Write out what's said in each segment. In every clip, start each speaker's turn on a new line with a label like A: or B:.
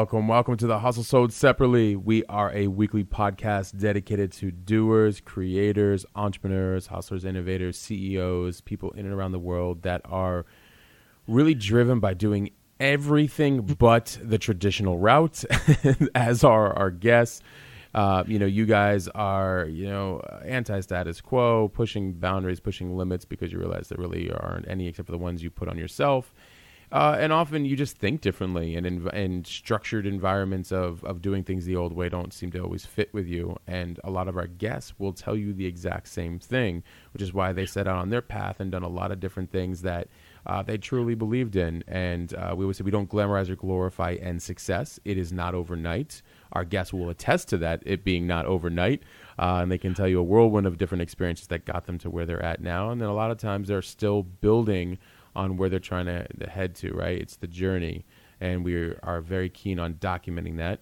A: Welcome, welcome to the Hustle Sold Separately. We are a weekly podcast dedicated to doers, creators, entrepreneurs, hustlers, innovators, CEOs, people in and around the world that are really driven by doing everything but the traditional route, as are our guests. Uh, you know, you guys are, you know, anti-status quo, pushing boundaries, pushing limits because you realize there really aren't any except for the ones you put on yourself. Uh, and often you just think differently, and in, and structured environments of, of doing things the old way don't seem to always fit with you. And a lot of our guests will tell you the exact same thing, which is why they set out on their path and done a lot of different things that uh, they truly believed in. And uh, we always say we don't glamorize or glorify end success. It is not overnight. Our guests will attest to that, it being not overnight. Uh, and they can tell you a whirlwind of different experiences that got them to where they're at now. And then a lot of times they're still building on where they're trying to head to, right? It's the journey. And we are very keen on documenting that.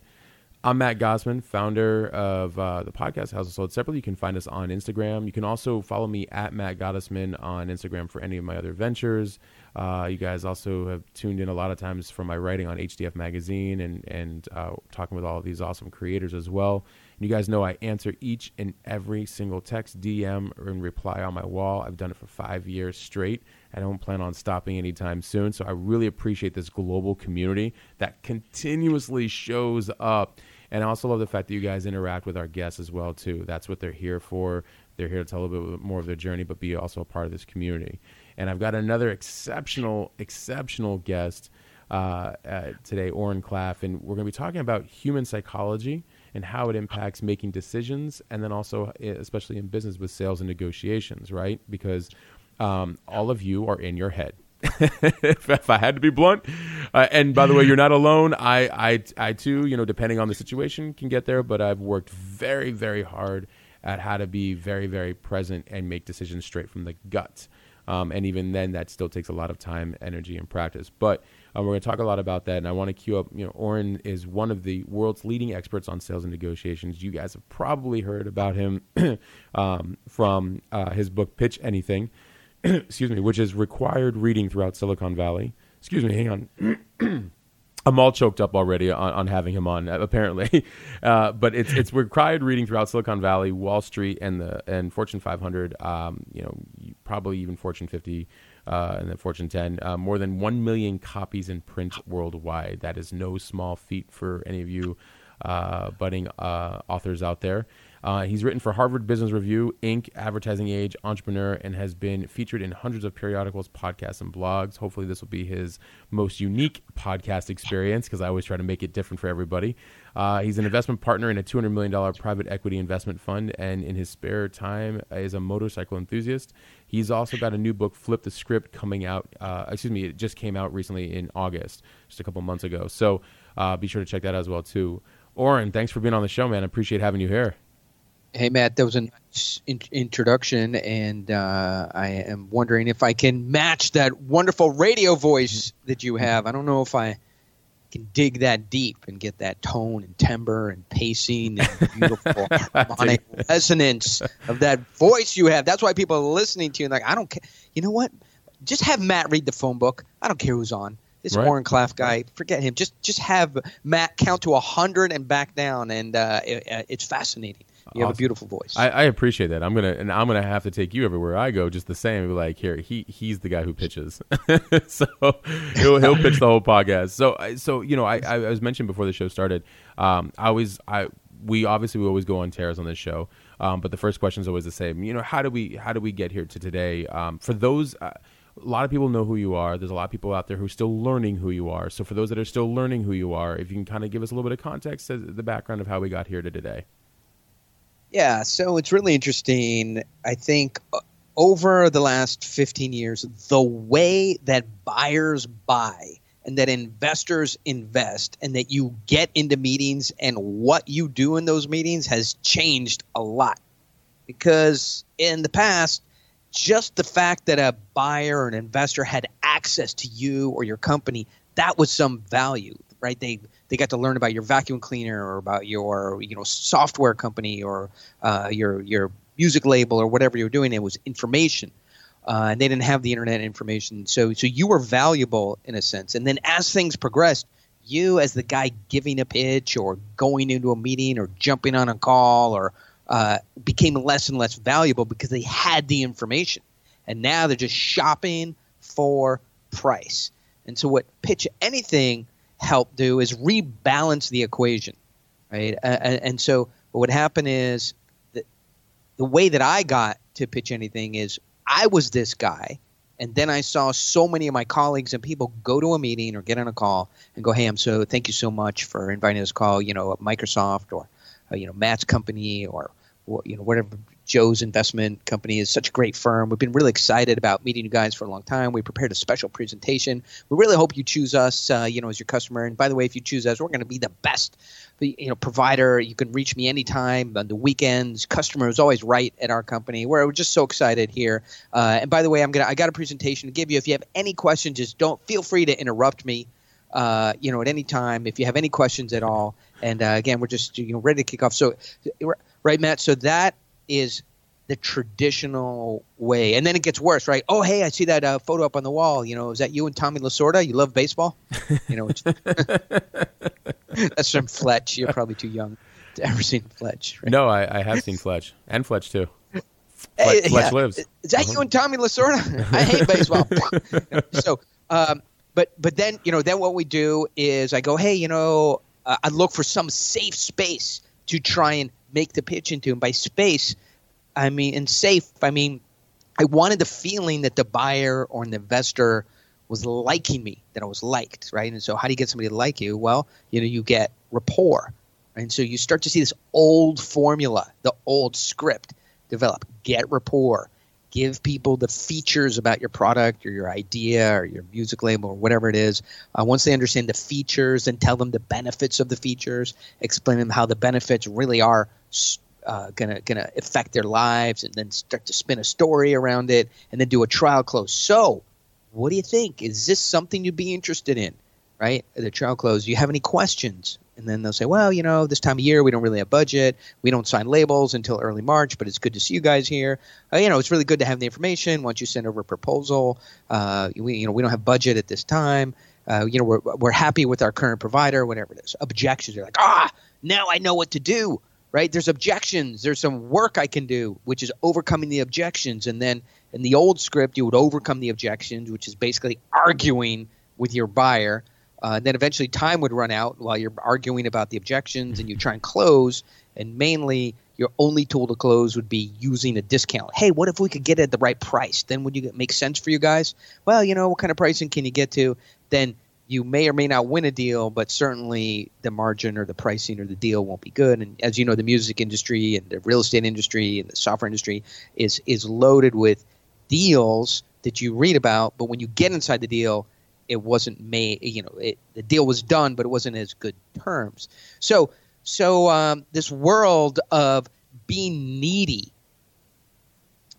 A: I'm Matt Gottesman, founder of uh, the podcast Hustle Sold Separately. You can find us on Instagram. You can also follow me at Matt Gottesman on Instagram for any of my other ventures. Uh, you guys also have tuned in a lot of times for my writing on HDF Magazine and and uh, talking with all of these awesome creators as well. And you guys know I answer each and every single text, DM, and reply on my wall. I've done it for five years straight. I don't plan on stopping anytime soon. So I really appreciate this global community that continuously shows up. And I also love the fact that you guys interact with our guests as well too. That's what they're here for. They're here to tell a little bit more of their journey, but be also a part of this community. And I've got another exceptional, exceptional guest uh, uh, today, Oren Klaff, and we're going to be talking about human psychology and how it impacts making decisions, and then also, especially in business with sales and negotiations, right? Because um, all of you are in your head. if, I had to be blunt, uh, and by the way, you're not alone. I, I, I too, you know, depending on the situation, can get there. But I've worked very, very hard at how to be very, very present and make decisions straight from the gut. Um, and even then, that still takes a lot of time, energy, and practice. But uh, we're going to talk a lot about that. And I want to cue up, you know, Oren is one of the world's leading experts on sales and negotiations. You guys have probably heard about him um, from uh, his book, Pitch Anything, excuse me, which is required reading throughout Silicon Valley. Excuse me, hang on. I'm all choked up already on, on having him on, apparently. Uh, but it's it's required reading throughout Silicon Valley, Wall Street, and the and Fortune 500. Um, you know, probably even Fortune 50 uh, and then Fortune 10. Uh, more than one million copies in print worldwide. That is no small feat for any of you uh, budding uh, authors out there. Uh, he's written for Harvard Business Review, Inc., Advertising Age, Entrepreneur, and has been featured in hundreds of periodicals, podcasts, and blogs. Hopefully, this will be his most unique podcast experience because I always try to make it different for everybody. Uh, he's an investment partner in a $200 million private equity investment fund, and in his spare time is a motorcycle enthusiast. He's also got a new book, Flip the Script, coming out. Uh, excuse me, it just came out recently in August, just a couple months ago. So uh, be sure to check that out as well too. Oren, thanks for being on the show, man. I appreciate having you here.
B: Hey Matt, that was a nice in- introduction, and uh, I am wondering if I can match that wonderful radio voice that you have. I don't know if I can dig that deep and get that tone and timbre and pacing and beautiful harmonic resonance of that voice you have. That's why people are listening to you. And like, I don't care. You know what? Just have Matt read the phone book. I don't care who's on. This
A: Right.
B: Oren Klaff guy, forget him. Just just have Matt count to a hundred and back down, and uh, it, uh, it's fascinating. You have a beautiful voice.
A: I, I appreciate that. I'm gonna and I'm gonna have to take you everywhere I go, just the same. Be like, here, he he's the guy who pitches, so he'll he'll pitch the whole podcast. So I- so you know, I I was mentioned before the show started. Um, I always I we obviously we always go on tears on this show, um, but the first question is always the same. You know, how do we how do we get here to today? Um, for those. Uh, a lot of people know who you are. There's a lot of people out there who are still learning who you are. So for those that are still learning who you are, if you can kind of give us a little bit of context as the background of how we got here to today.
B: Yeah, so it's really interesting. I think uh, over the last 15 years, the way that buyers buy and that investors invest and that you get into meetings and what you do in those meetings has changed a lot. Because in the past, just the fact that a buyer or an investor had access to you or your company, that was some value, right? They they got to learn about your vacuum cleaner or about your you know software company or uh, your your music label or whatever you're doing. It was information. Uh, and they didn't have the internet information, so so you were valuable in a sense. And then as things progressed, you as the guy giving a pitch or going into a meeting or jumping on a call or uh, became less and less valuable because they had the information, and now they're just shopping for price. And so what pitch anything help do is rebalance the equation, right? And so what would happen is that the way that I got to pitch anything is I was this guy, and then I saw so many of my colleagues and people go to a meeting or get on a call and go, "Hey, I'm so thank you so much for inviting us call." You know, at Microsoft or uh, you know Matt's company or you know whatever Joe's investment company is such a great firm. We've been really excited about meeting you guys for a long time. We prepared a special presentation. We really hope you choose us, uh, you know, as your customer. And by the way, if you choose us, we're going to be the best, you know, provider. You can reach me anytime on the weekends. Customer is always right at our company. We're just so excited here. Uh, and by the way, I'm gonna I got a presentation to give you. If you have any questions, just don't feel free to interrupt me. Uh, you know, at any time if you have any questions at all. And uh, again, we're just you know ready to kick off. So, right, Matt. So that is the traditional way. And then it gets worse, right? Oh, hey, I see that uh, photo up on the wall. You know, is that you and Tommy Lasorda? You love baseball? You know, that's from Fletch. You're probably too young to ever seen Fletch.
A: Right? No, I, I, have seen Fletch and Fletch too. Fletch, Fletch lives.
B: Is that uh-huh. you and Tommy Lasorda? I hate baseball. so, um, but but then you know then what we do is I go, hey, you know, uh, I look for some safe space to try and make the pitch into. And by space, I mean, and safe, I mean, I wanted the feeling that the buyer or an investor was liking me, that I was liked, right? And so, how do you get somebody to like you? Well, you know, you get rapport, right? and so you start to see this old formula, the old script develop. Get rapport, give people the features about your product or your idea or your music label or whatever it is. Uh, once they understand the features, and tell them the benefits of the features. Explain them how the benefits really are uh, gonna gonna affect their lives, and then start to spin a story around it, and then do a trial close. So, what do you think? Is this something you'd be interested in? Right, the trial close. Do you have any questions? And then they'll say, well, you know, this time of year we don't really have budget. We don't sign labels until early March, but it's good to see you guys here. Uh, you know, it's really good to have the information. Once you send over a proposal, uh, we, you know, we don't have budget at this time. Uh, you know, we're, we're happy with our current provider, whatever it is. Objections are like, ah, now I know what to do right? There's objections. There's some work I can do, which is overcoming the objections. And then in the old script, you would overcome the objections, which is basically arguing with your buyer. Uh, and then eventually time would run out while you're arguing about the objections and you try and close. And mainly, your only tool to close would be using a discount. Hey, what if we could get it at the right price? Then would you make sense for you guys? Well, you know, what kind of pricing can you get to? Then you may or may not win a deal, but certainly the margin or the pricing or the deal won't be good. And as you know, the music industry and the real estate industry and the software industry is is loaded with deals that you read about, but when you get inside the deal, it wasn't made. You know, it, the deal was done, but it wasn't as good terms. So, so um, this world of being needy,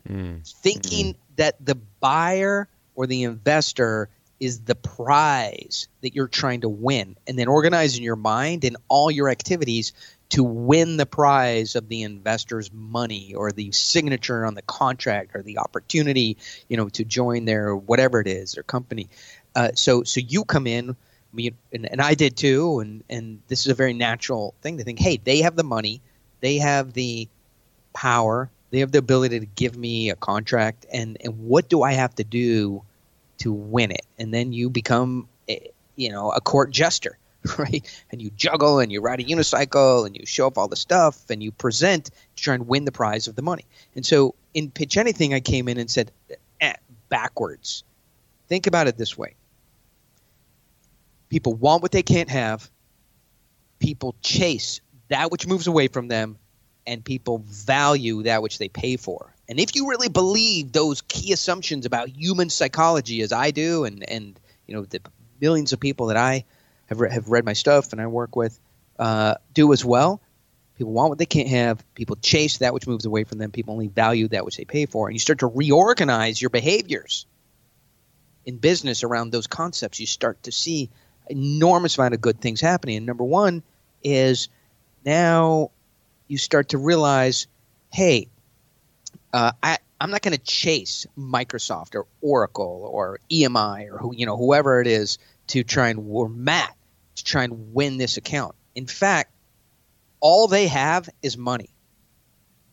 B: mm. thinking mm. that the buyer or the investor is the prize that you're trying to win, and then organizing your mind and all your activities to win the prize of the investor's money or the signature on the contract or the opportunity, you know, to join their whatever it is, their company. Uh, so, so you come in, and, and I did too, and and this is a very natural thing to think. Hey, they have the money, they have the power, they have the ability to give me a contract, and and what do I have to do? to win it, and then you become, eh, you know, a court jester, right? And you juggle and you ride a unicycle and you show up all the stuff and you present to try and win the prize of the money. And so in Pitch Anything, I came in and said, eh, backwards. Think about it this way people want what they can't have, people chase that which moves away from them, and people value that which they pay for. And if you really believe those key assumptions about human psychology, as I do, and and you know the millions of people that I have, re- have read my stuff and I work with uh, do as well. People want what they can't have. People chase that which moves away from them. People only value that which they pay for. And you start to reorganize your behaviors in business around those concepts. You start to see enormous amount of good things happening. And number one is now you start to realize, hey, uh, I, I'm not going to chase Microsoft or Oracle or EMI or who you know whoever it is to try and or Matt to try and win this account. In fact, all they have is money.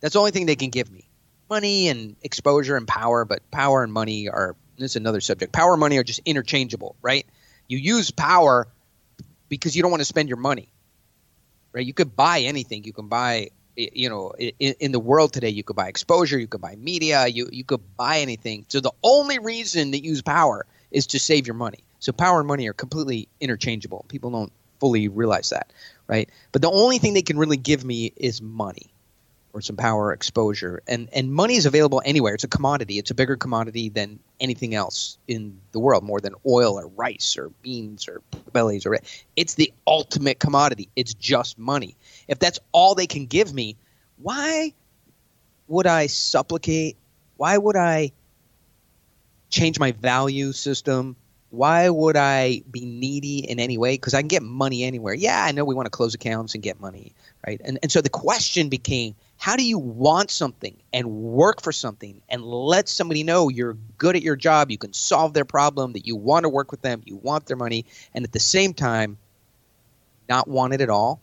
B: That's the only thing they can give me. Money and exposure and power, but power and money are this is another subject. Power and money are just interchangeable, right? You use power because you don't want to spend your money. Right? You could buy anything. You can buy you know in, in, the world today you could buy exposure you could buy media you, you could buy anything so the only reason to use power is to save your money so power and money are completely interchangeable people don't fully realize that right but the only thing they can really give me is money or some power exposure. And and money is available anywhere. It's a commodity. It's a bigger commodity than anything else in the world more than oil or rice or beans or bellies or it's the ultimate commodity. It's just money. If that's all they can give me why would i supplicate? Why would i change my value system? Why would I be needy in any way? Because I can get money anywhere. Yeah, I know we want to close accounts and get money, right? And and so the question became, how do you want something and work for something and let somebody know you're good at your job, you can solve their problem, that you want to work with them, you want their money, and at the same time, not want it at all,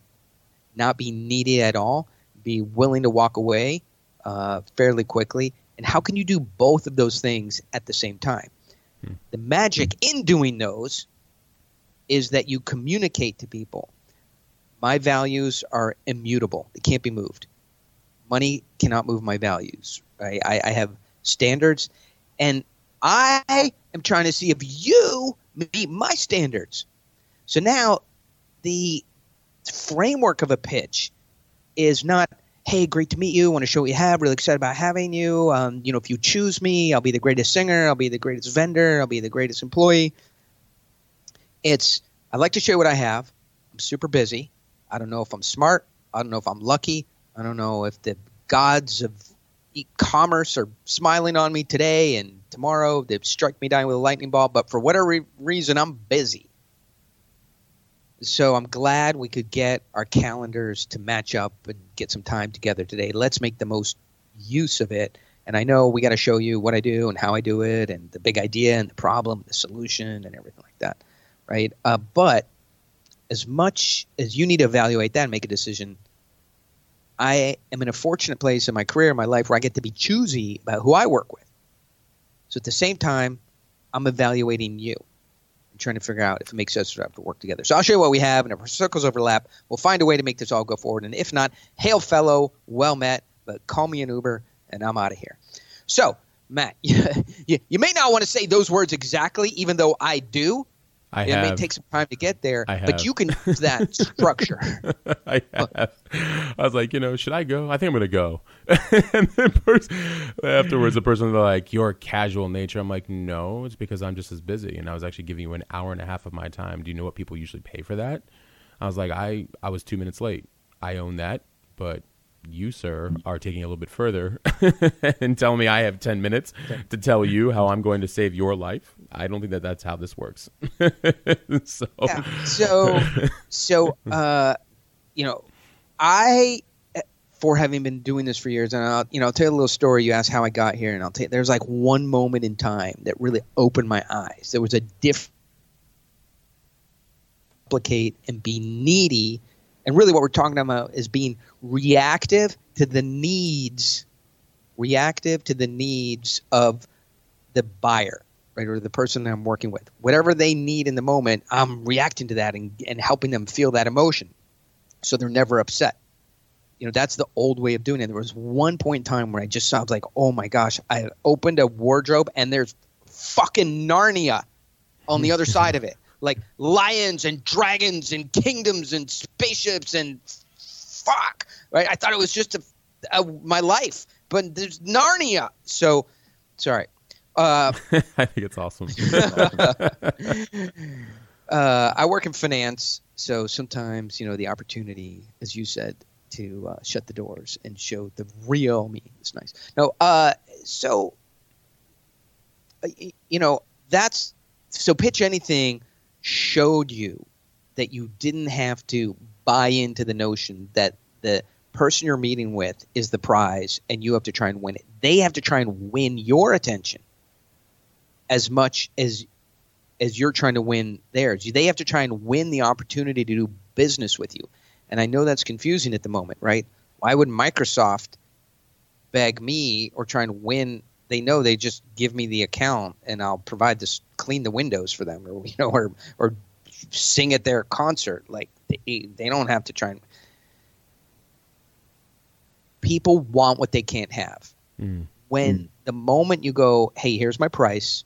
B: not be needy at all, be willing to walk away uh, fairly quickly? And how can you do both of those things at the same time? Hmm. The magic in doing those is that you communicate to people. My values are immutable, they can't be moved money cannot move my values. Right? I, I have standards, and I am trying to see if you meet my standards. So now the framework of a pitch is not hey great to meet you I want to show what you have really excited about having you um, you know if you choose me i'll be the greatest singer i'll be the greatest vendor i'll be the greatest employee it's i'd like to show what i have i'm super busy i don't know if i'm smart i don't know if i'm lucky I don't know if the gods of e-commerce are smiling on me today and tomorrow they've struck me down with a lightning ball, but for whatever reason, I'm busy. So I'm glad we could get our calendars to match up and get some time together today. Let's make the most use of it. And I know we got to show you what I do and how I do it and the big idea and the problem, the solution, and everything like that, right? Uh, but as much as you need to evaluate that and make a decision – I am in a fortunate place in my career, in my life, where I get to be choosy about who I work with. So at the same time, I'm evaluating you and trying to figure out if it makes sense to work together. So I'll show you what we have, and if our circles overlap, we'll find a way to make this all go forward. And if not, hail fellow, well met, but call me an Uber, and I'm out of here. So, Matt, you, you may not want to say those words exactly, even though I do.
A: I
B: it may take some time to get there, but you can use that structure.
A: I, have. I was like, you know, should I go? I think I'm gonna go. and then afterwards, the person was like, "Your casual nature." I'm like, "No, it's because I'm just as busy." And I was actually giving you an hour and a half of my time. Do you know what people usually pay for that? I was like, "I I was two minutes late. I own that, but you, sir, are taking a little bit further and telling me I have 10 minutes to tell you how I'm going to save your life. I don't think that that's how this works. so,
B: yeah. so, so, uh, you know, I, for having been doing this for years, and I'll, you know, I'll tell you a little story. You asked how I got here, and I'll tell you, there's like one moment in time that really opened my eyes. There was a replicate and be needy and really, what we're talking about is being reactive to the needs, reactive to the needs of the buyer, right, or the person I'm working with. Whatever they need in the moment, I'm reacting to that and, and helping them feel that emotion, so they're never upset. You know, that's the old way of doing it. There was one point in time where I just saw, I was like, oh my gosh, I opened a wardrobe and there's fucking Narnia on the other side of it like lions and dragons and kingdoms and spaceships and fuck right i thought it was just a, a my life but there's narnia so sorry uh,
A: I think it's awesome.
B: uh, I work in finance, so sometimes you know the opportunity, as you said, to uh, shut the doors and show the real me is nice. No, uh, so uh, you know that's so pitch anything showed you that you didn't have to buy into the notion that the person you're meeting with is the prize and you have to try and win it. They have to try and win your attention as much as as you're trying to win theirs. They have to try and win the opportunity to do business with you. And I know that's confusing at the moment, right? Why would Microsoft beg me or try and win? They know they just give me the account and I'll provide this clean the windows for them or you know or or sing at their concert. Like they they don't have to try and people want what they can't have.
A: Mm.
B: When the moment you go, hey, here's my price,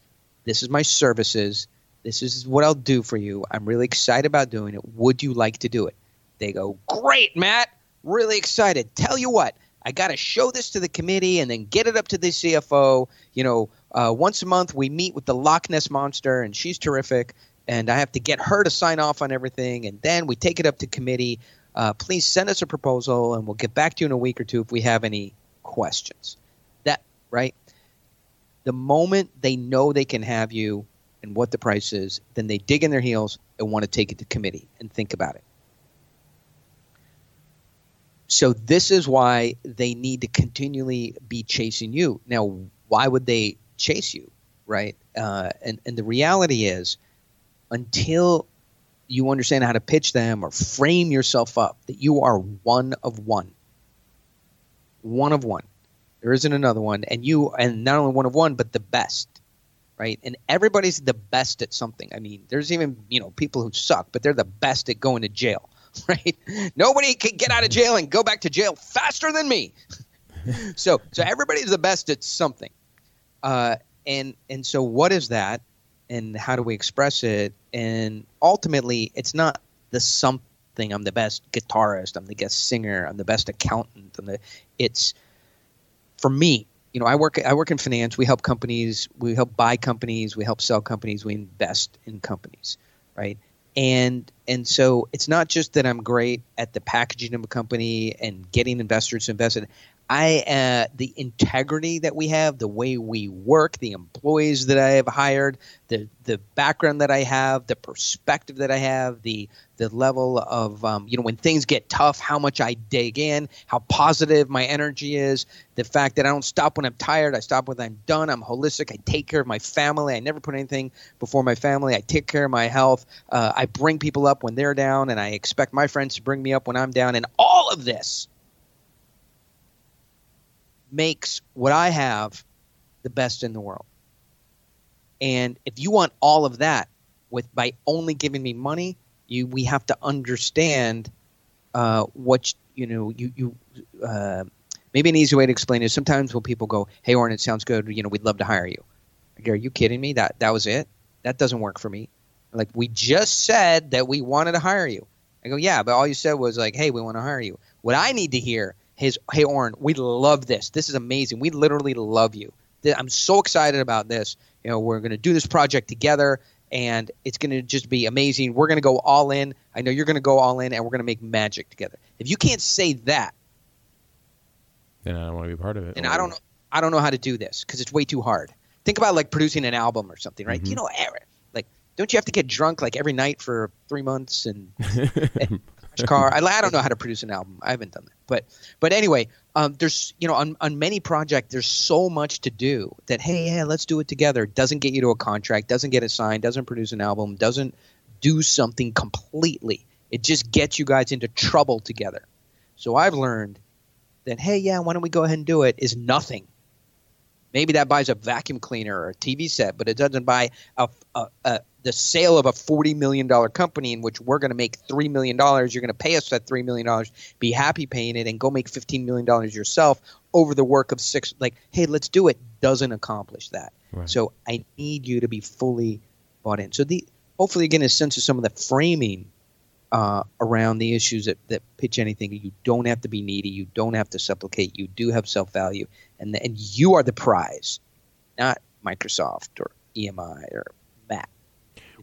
B: this is my services, this is what I'll do for you. I'm really excited about doing it. Would you like to do it? They go, great, Matt. Really excited. Tell you what, I got to show this to the committee and then get it up to the CFO. You know, uh, once a month we meet with the Loch Ness monster, and she's terrific. And I have to get her to sign off on everything, and then we take it up to committee. Uh, please send us a proposal, and we'll get back to you in a week or two if we have any questions. That right? The moment they know they can have you and what the price is, then they dig in their heels and want to take it to committee and think about it. So this is why they need to continually be chasing you. Now, why would they chase you, right? Uh, and and the reality is, until you understand how to pitch them or frame yourself up that you are one of one, one of one. There isn't another one, and you and not only one of one, but the best right? And everybody's the best at something. I mean, there's even you know people who suck, but they're the best at going to jail, right? Nobody can get out of jail and go back to jail faster than me. so, so everybody's the best at something, uh, and and so what is that, and how do we express it? And ultimately, it's not the something. I'm the best guitarist. I'm the best singer. I'm the best accountant. I'm the. It's for me you know, I work I work in finance. We help companies. We help buy companies. We help sell companies. We invest in companies, right? And and so it's not just that I'm great at the packaging of a company and getting investors to invest in. I uh, the integrity that we have, the way we work, the employees that I have hired, the the background that I have, the perspective that I have, the the level of um, you know when things get tough, how much I dig in, how positive my energy is, the fact that I don't stop when I'm tired, I stop when I'm done. I'm holistic. I take care of my family. I never put anything before my family. I take care of my health. Uh, I bring people up when they're down, and I expect my friends to bring me up when I'm down. And all of this makes what I have the best in the world. And if you want all of that with by only giving me money, you we have to understand uh, what you know. You you uh, maybe an easy way to explain is sometimes when people go, "Hey, Oren, it sounds good. You know, we'd love to hire you." Go, "Are you kidding me? That that was it? That doesn't work for me." Like we just said that we wanted to hire you. I go, "Yeah, but all you said was like, hey, we want to hire you." What I need to hear is, "Hey, Oren, we love this. This is amazing. We literally love you. I'm so excited about this. You know, we're going to do this project together." and it's going to just be amazing. We're going to go all in. I know you're going to go all in, and we're going to make magic together. If you can't say that,
A: then I don't want to be part of it.
B: And I don't know, I don't know how to do this because it's way too hard. Think about like producing an album or something, right?
A: Mhm.
B: You know, Eric, like, don't you have to get drunk like every night for three months and car? I, I don't know how to produce an album. I haven't done that, but but anyway, um, there's you know on on many projects there's so much to do that hey yeah let's do it together doesn't get you to a contract, doesn't get it signed, doesn't produce an album, doesn't do something completely. It just gets you guys into trouble together. So I've learned that hey yeah why don't we go ahead and do it is nothing. Maybe that buys a vacuum cleaner or a TV set, but it doesn't buy a, a, a the sale of a forty million dollar company in which we're going to make three million dollars. You're going to pay us that three million dollars. Be happy paying it, and go make fifteen million dollars yourself over the work of six. Like, hey, let's do it. Doesn't accomplish that.
A: Right.
B: So I need you to be fully bought in. So the hopefully again a sense of some of the framing uh, around the issues that, that pitch anything. You don't have to be needy. You don't have to supplicate. You do have self value, and the, and you are the prize, not Microsoft or EMI or Matt.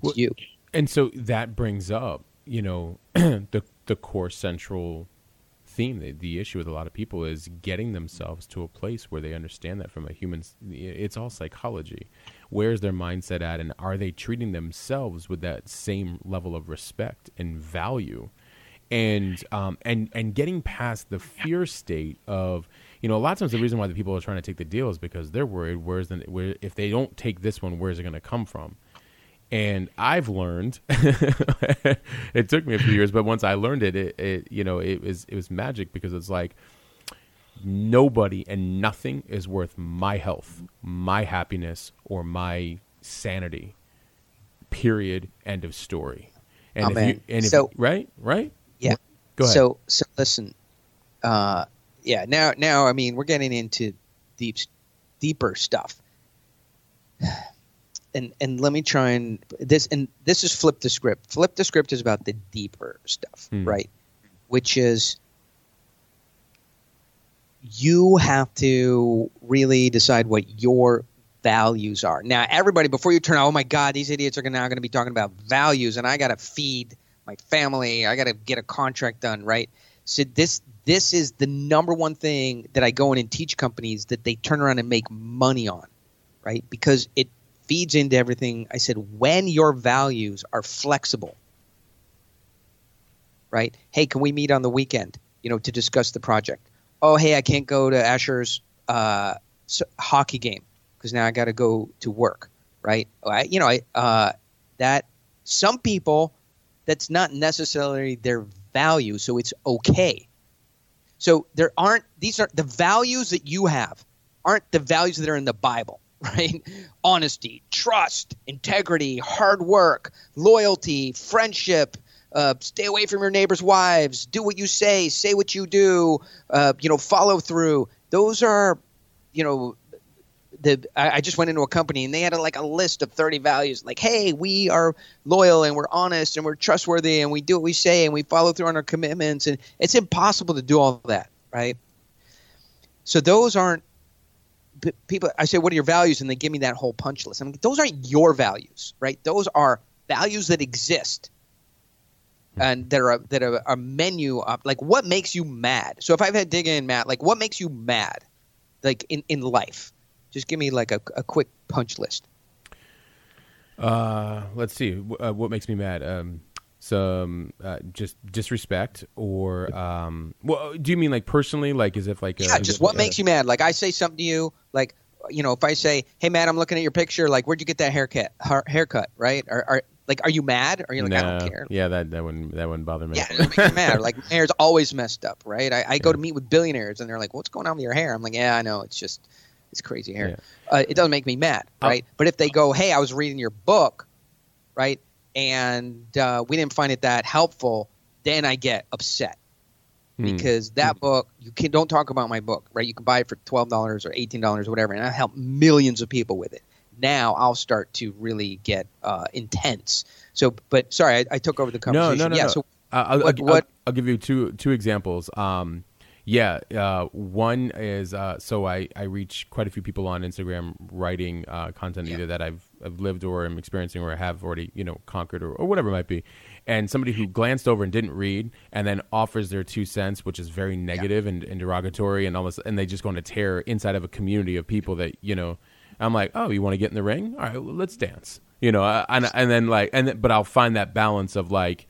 A: Well,
B: you.
A: and so that brings up, you know, the the core central theme, the, the issue with a lot of people is getting themselves to a place where they understand that from a human. It's all psychology. Where's their mindset at, and are they treating themselves with that same level of respect and value? And um, and and getting past the fear state of you know a lot of times the reason why the people are trying to take the deal is because they're worried where's the where if they don't take this one where's it going to come from and I've learned. it took me a few years, but once I learned it, it, it, you know, it was it was magic because it's like nobody and nothing is worth my health, my happiness, or my sanity. Period. End of story. And
B: oh,
A: if you, and if,
B: so
A: right, right,
B: yeah.
A: Go ahead.
B: So so listen, uh, yeah. Now now I mean we're getting into deep deeper stuff and and let me try and this and this is flip the script. Flip the script is about the deeper stuff,
A: Hmm.
B: right? Which is you have to really decide what your values are. Now, everybody, before you turn out, oh my God, these idiots are now going to be talking about values, and I got to feed my family. I got to get a contract done, right? So this this is the number one thing that I go in and teach companies that they turn around and make money on, right? Because it feeds into everything. I said when your values are flexible, right? Hey, can we meet on the weekend? You know, to discuss the project. Oh, hey, I can't go to Asher's uh, hockey game because now I got to go to work, right? I, you know, I, uh, that some people that's not necessarily their value, so it's okay. So there aren't these are the values that you have aren't the values that are in the Bible, right? Honesty, trust, integrity, hard work, loyalty, friendship. Uh, stay away from your neighbors' wives. Do what you say. Say what you do. Uh, you know, follow through. Those are, you know, the I, just went into a company and they had a, like a list of 30 values. Like, hey, we are loyal and we're honest and we're trustworthy and we do what we say and we follow through on our commitments. And it's impossible to do all that, right? So those aren't people. I say, what are your values? And they give me that whole punch list. I'm like, those aren't your values, right? Those are values that exist and that are that are a menu up. Like, what makes you mad? So if I've had dig in, Matt, like, what makes you mad, like in in life? Just give me like a, a quick punch list.
A: Uh, let's see. Uh, what makes me mad? Um, some uh, just disrespect, or um, well, do you mean like personally, like as if like
B: Yeah, just what makes you mad? Like I say something to you, like you know, if I say, "Hey, man I'm looking at your picture. Like, where'd you get that haircut? Har- haircut, right? Are, are like, are you mad? Or are you like, I don't care?
A: Yeah, that that wouldn't that wouldn't bother me.
B: Yeah, it doesn't make me mad. Like, my hair's always messed up, right? I, I go to meet with billionaires, and they're like, "What's going on with your hair?" I'm like, "Yeah, I know. It's just, it's crazy hair.
A: Yeah.
B: Uh, it doesn't make me mad,
A: I'll-
B: right? but if they go, "Hey, I was reading your book, right, and uh, we didn't find it that helpful," then I get upset
A: Hmm.
B: because that book you can don't talk about my book right you can buy it for $12 or $18 or whatever and i help millions of people with it now i'll start to really get uh, intense so but sorry I, I took over the conversation
A: no, no,
B: yeah
A: no.
B: so
A: Uh, I'll,
B: what-
A: I'll,
B: what-
A: I'll give you two two examples. Um, yeah, uh, one is uh, so I, I reach quite a few people on Instagram writing uh, content either that I've I've lived or am experiencing or have already you know conquered or, or whatever it might be, and somebody who glanced over and didn't read and then offers their two cents, which is very negative and, and derogatory and almost and they just going to tear inside of a community of people that you know. I'm like, oh, you want to get in the ring? All right, well, let's dance. You know, and and then like and then, but I'll find that balance of like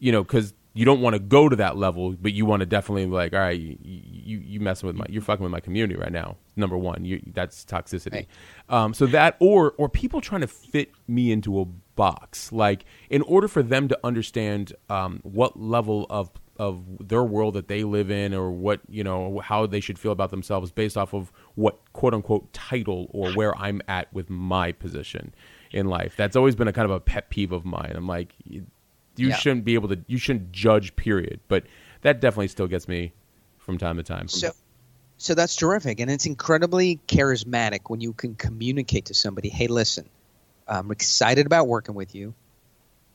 A: you know, because you don't want to go to that level, but you want to definitely be like, all right, you, you you messing with my, you're fucking with my community right now. Number one, you, that's toxicity.
B: Right.
A: Um, so that, or or people trying to fit me into a box, like in order for them to understand um, what level of of their world that they live in, or what you know how they should feel about themselves based off of what quote unquote title or where I'm at with my position in life. That's always been a kind of a pet peeve of mine. I'm like, you
B: Yeah.
A: shouldn't be able to you shouldn't judge period. But that definitely still gets me from time to time.
B: So so that's terrific. And it's incredibly charismatic when you can communicate to somebody hey listen i'm excited about working with you.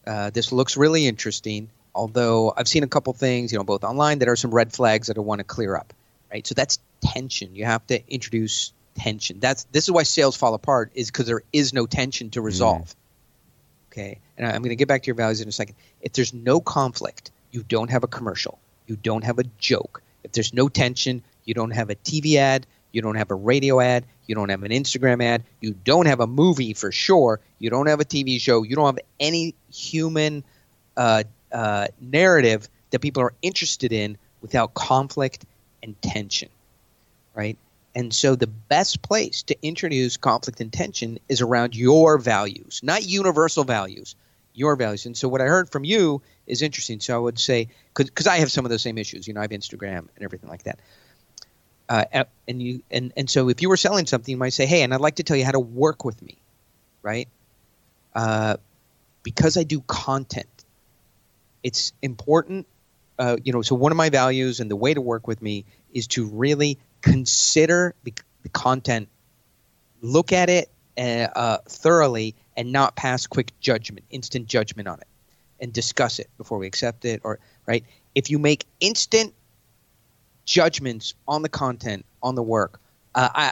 B: Uh, this looks really interesting although i've seen a couple things you know both online that are some red flags that i want to clear up right? So that's tension. You have to introduce tension. That's this is why sales fall apart is because there is no tension to resolve okay, and I'm going to get back to your values in a second. If there's no conflict, you don't have a commercial, you don't have a joke. If there's no tension, you don't have a TV ad, you don't have a radio ad, you don't have an Instagram ad, you don't have a movie for sure, you don't have a TV show, you don't have any human uh, uh, narrative that people are interested in without conflict and tension, right? And so the best place to introduce conflict and tension is around your values, not universal values, your values. And so what I heard from you is interesting. So I would say, because I have some of those same issues, you know, I have Instagram and everything like that. Uh, and you and and so if you were selling something, you might say, "Hey, and I'd like to tell you how to work with me," right? Uh, because I do content, it's important. Uh, you know, so one of my values and the way to work with me is to really consider the, the content, look at it uh, uh, thoroughly, and not pass quick judgment, instant judgment on it, and discuss it before we accept it. Or right, if you make instant judgments on the content, on the work, uh, I,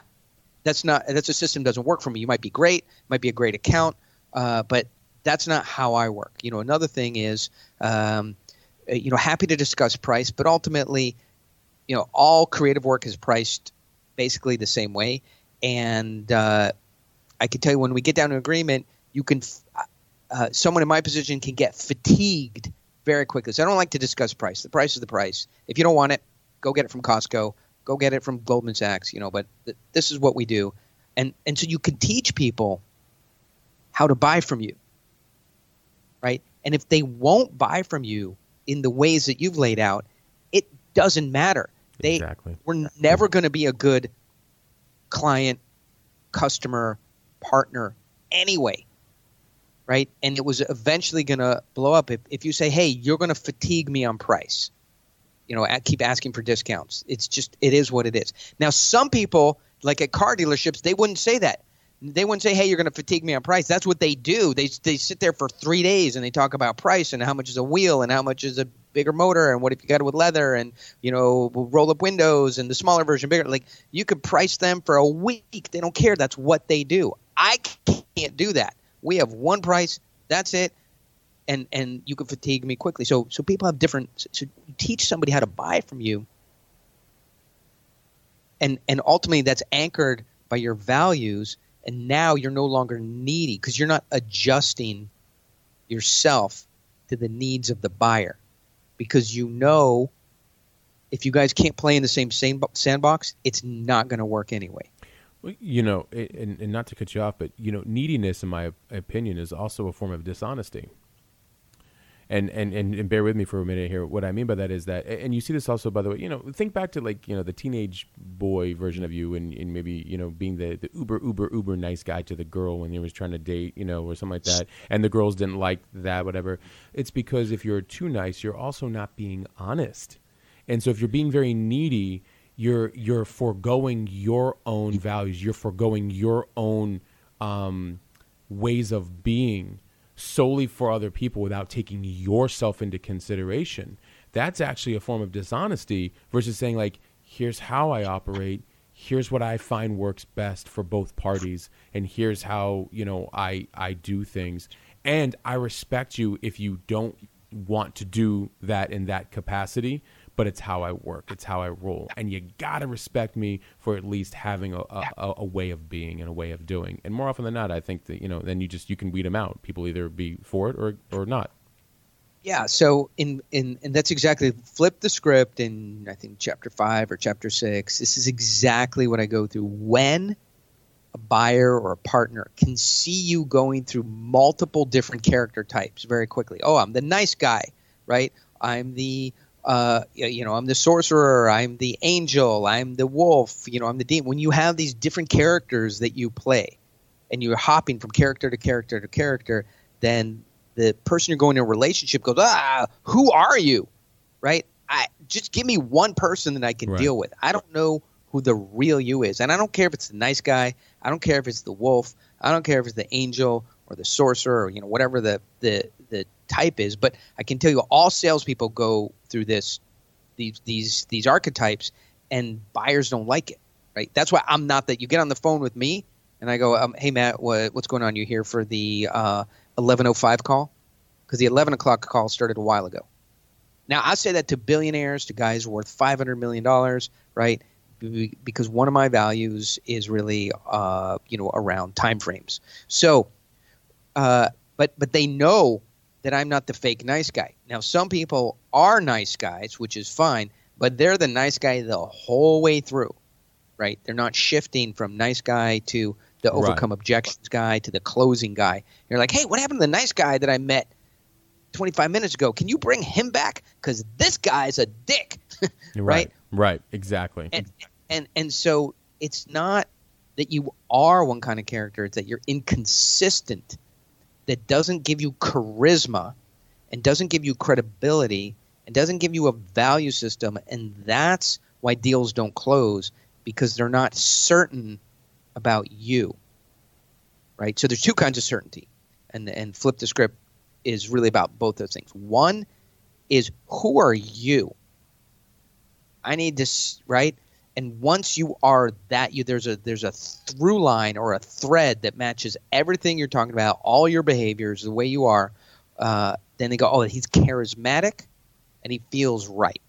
B: that's not that's a system doesn't work for me. You might be great, might be a great account, uh, but that's not how I work. You know, another thing is, um, you know, happy to discuss price, but ultimately you know, all creative work is priced basically the same way. And uh, I can tell you when we get down to agreement, you can, uh, uh, someone in my position can get fatigued very quickly. So I don't like to discuss price. The price is the price. If you don't want it, go get it from Costco, go get it from Goldman Sachs, you know, but th- this is what we do. And, and so you can teach people how to buy from you, right? And if they won't buy from you in the ways that you've laid out, it doesn't matter they
A: exactly.
B: were never going to be a good client, customer, partner anyway. Right? And it was eventually going to blow up if, if you say, hey, you're going to fatigue me on price. You know, keep asking for discounts. It's just, it is what it is. Now, some people, like at car dealerships, they wouldn't say that they wouldn't say, "Hey, you're going to fatigue me on price." That's what they do. They they sit there for three days and they talk about price and how much is a wheel and how much is a bigger motor and what if you got it with leather and you know roll up windows and the smaller version bigger. Like you could price them for a week. They don't care. That's what they do. I can't do that. We have one price. That's it. And and you can fatigue me quickly. So so people have different. So teach somebody how to buy from you. And and ultimately that's anchored by your values and now you're no longer needy because you're not adjusting yourself to the needs of the buyer because you know if you guys can't play in the same sandbox it's not going to work anyway.
A: Well, you know and, and not to cut you off but you know neediness in my opinion is also a form of dishonesty and, and and and bear with me for a minute here. What I mean by that is that, and you see this also, by the way. You know, think back to like you know the teenage boy version of you, and, and maybe you know being the, the uber uber uber nice guy to the girl when he was trying to date, you know, or something like that, and the girls didn't like that, whatever. It's because if you're too nice, you're also not being honest, and so if you're being very needy, you're you're foregoing your own values, you're foregoing your own um, ways of being solely for other people without taking yourself into consideration. That's actually a form of dishonesty versus saying, like, here's how I operate. Here's what I find works best for both parties, and here's how you know I I do things. And I respect you if you don't want to do that in that capacity but it's how I work. It's how I roll. And you gotta respect me for at least having a, a, a, way of being and a way of doing. And more often than not, I think that you know, then you just you can weed them out. People either be for it or or not.
B: Yeah. So in in and that's exactly flip the script in I think chapter five or chapter six. This is exactly what I go through when a buyer or a partner can see you going through multiple different character types very quickly. Oh, I'm the nice guy, right? I'm the uh, you know, I'm the sorcerer, I'm the angel, I'm the wolf, you know, I'm the demon. When you have these different characters that you play and you're hopping from character to character to character, then the person you're going in a relationship goes, ah, who are you? Right? I just give me one person that I can right. deal with. I don't know who the real you is. And I don't care if it's the nice guy, I don't care if it's the wolf, I don't care if it's the angel or the sorcerer or you know whatever the the the type is. But I can tell you, all salespeople go through this these these these archetypes, and buyers don't like it. Right? That's why I'm not that. You get on the phone with me, and I go, um, "Hey Matt, what, what's going on? You here for the uh, 11:05 call because the 11 o'clock call started a while ago. Now I say that to billionaires, to guys worth 500 million dollars, right? Because one of my values is really, uh, you know, around time frames. So, uh, but but they know that I'm not the fake nice guy. Now some people are nice guys, which is fine, but they're the nice guy the whole way through, right? They're not shifting from nice guy to the
A: Right.
B: overcome objections guy to the closing guy. You're like, hey, what happened to the nice guy that I met 25 minutes ago? Can you bring him back? Because this guy's a dick, right?
A: Right. Exactly.
B: And and and so it's not that you are one kind of character; it's that you're inconsistent. That doesn't give you charisma, and doesn't give you credibility, and doesn't give you a value system, and that's why deals don't close because they're not certain about you. Right. So there's two kinds of certainty, and and flip the script is really about both those things. One is who are you? I need this right. And once you are that, you there's a there's a through line or a thread that matches everything you're talking about, all your behaviors, the way you are. Uh, then they go, oh, he's charismatic, and he feels right.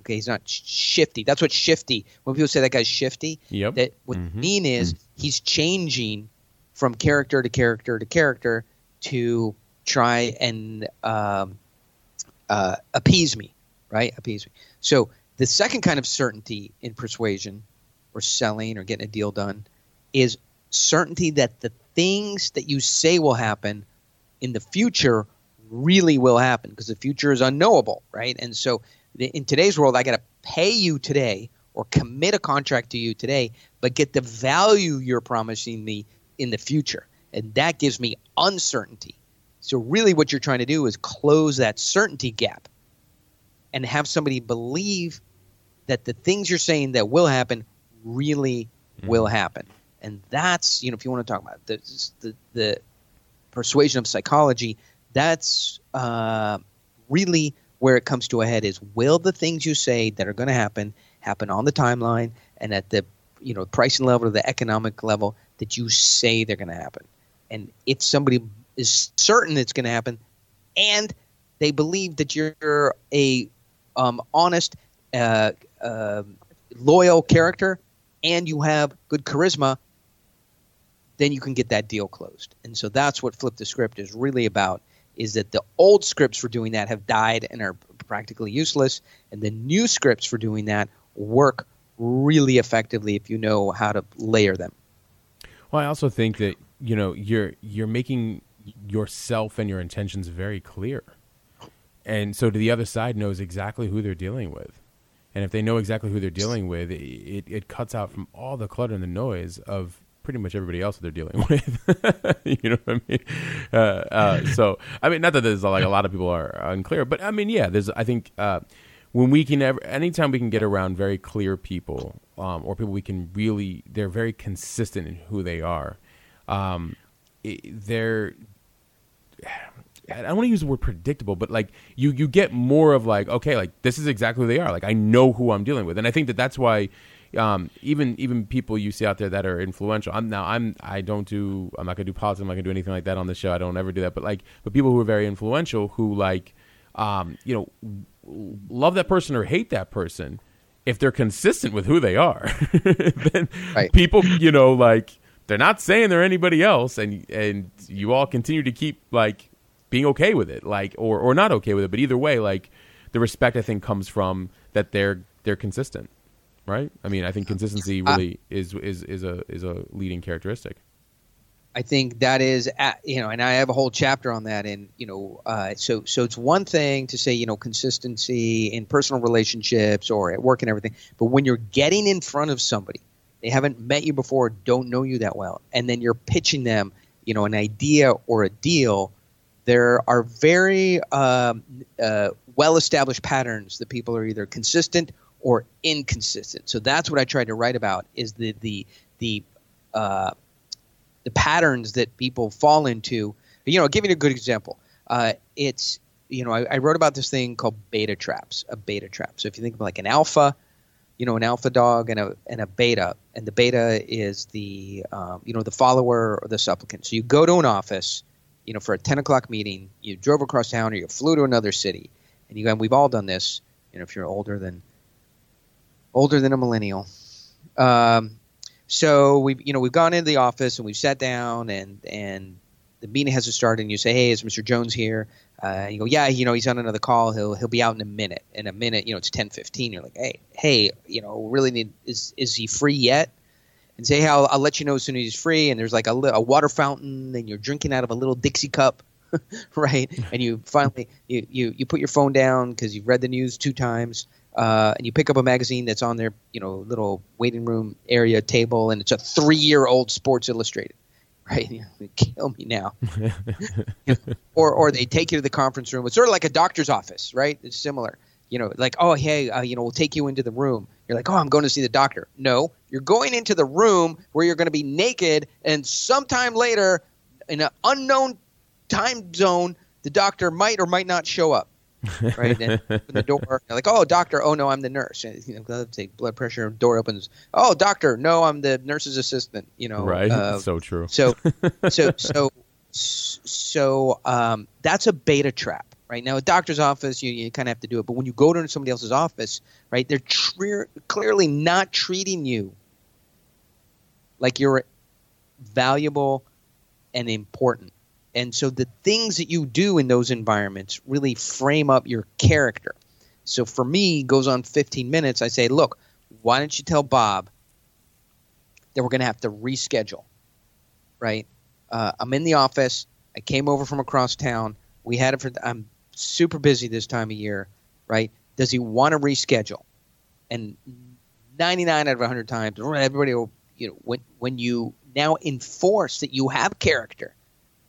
B: Okay, he's not shifty. That's what shifty. When people say that guy's shifty,
A: Yep.
B: that what
A: Mhm.
B: mean is he's changing from character to character to character to try and um, uh, appease me, right? Appease me. So the second kind of certainty in persuasion or selling or getting a deal done is certainty that the things that you say will happen in the future really will happen because the future is unknowable, right? And so in today's world, I got to pay you today or commit a contract to you today, but get the value you're promising me in the future. And that gives me uncertainty. So, really, what you're trying to do is close that certainty gap and have somebody believe that the things you're saying that will happen really will happen. And that's, you know, if you want to talk about the, the, the persuasion of psychology, that's uh, really where it comes to a head is will the things you say that are going to happen happen on the timeline and at the you know pricing level or the economic level that you say they're going to happen and if somebody is certain it's going to happen and they believe that you're a um, honest uh, uh, loyal character and you have good charisma then you can get that deal closed. And so that's what flip the script is really about is that the old scripts for doing that have died and are practically useless and the new scripts for doing that work really effectively if you know how to layer them.
A: Well, I also think that you know you're you're making yourself and your intentions very clear, and so the other side knows exactly who they're dealing with, and if they know exactly who they're dealing with, it it cuts out from all the clutter and the noise of pretty much everybody else that they're dealing with. you know what I mean? Uh, uh, so I mean, not that there's like a lot of people are unclear, but I mean, yeah, there's I think. Uh, when we can ever anytime we can get around very clear people um, or people we can really they're very consistent in who they are um, it, they're I don't want to use the word predictable, but like you, you get more of like, okay, like this is exactly who they are. Like I know who I'm dealing with, and I think that that's why um, even even people you see out there that are influential. I'm now I'm I don't do I'm not gonna do politics. I'm not gonna do anything like that on the show. I don't ever do that. But like, but people who are very influential who like, um, you know, love that person or hate that person. If they're consistent with who they are, then
B: Right.
A: people, you know, like they're not saying they're anybody else, and and you all continue to keep like being okay with it, like or or not okay with it. But either way, like the respect I think comes from that they're they're consistent, right? I mean, I think consistency really is is is a is a leading characteristic.
B: I think that is, you know, and I have a whole chapter on that. And you know, uh, so so it's one thing to say, you know, consistency in personal relationships or at work and everything, but when you're getting in front of somebody, they haven't met you before, don't know you that well, and then you're pitching them, you know, an idea or a deal. There are very um, uh, well-established patterns that people are either consistent or inconsistent. So that's what I tried to write about: is the the the uh, the patterns that people fall into. You know, I'll give you a good example. Uh, it's you know, I, I wrote about this thing called beta traps, a beta trap. So if you think of like an alpha, you know, an alpha dog and a and a beta, and the beta is the um, you know the follower or the supplicant. So you go to an office, you know, for a 10 o'clock meeting, you drove across town or you flew to another city, and you and we've all done this. You know, if you're older than older than a millennial. Um, so we've you know we've gone into the office and we've sat down and and the meeting hasn't started and you say hey is Mr. Jones here uh, you go yeah you know he's on another call he'll he'll be out in a minute in a minute you know it's 10:15 you're like hey hey you know really need is is he free yet and say hey I'll, I'll let you know as soon as he's free and there's like a, a water fountain and you're drinking out of a little Dixie cup right and you finally you you, you put your phone down because you've read the news two times uh, and you pick up a magazine that's on their you know little waiting room area table, and it's a three year old Sports Illustrated, right? You know, kill me now. or or they take you to the conference room. It's sort of like a doctor's office, right? It's similar. You know, like oh hey, uh, you know, we'll take you into the room. You're like, oh, I'm going to see the doctor. No, you're going into the room where you're going to be naked, and sometime later, in an unknown time zone, the doctor might or might not show up right? And open the door, like, oh, doctor, oh no, I'm the nurse. And, you know, take blood pressure. Door opens. Oh, doctor, no, I'm the nurse's assistant. You know,
A: right? Uh, so true.
B: So, so, so, so, um, that's a beta trap. Right now, a doctor's office, you, you kind of have to do it. But when you go to somebody else's office, right, they're tre- clearly not treating you like you're valuable and important and so the things that you do in those environments really frame up your character. So for me, goes on 15 minutes. I say, look, why don't you tell Bob that we're going to have to reschedule, right? Uh, I'm in the office. I came over from across town. We had it for. I'm super busy this time of year, right? Does he want to reschedule? And 99 out of 100 times, everybody will, you know, when when you now enforce that you have character,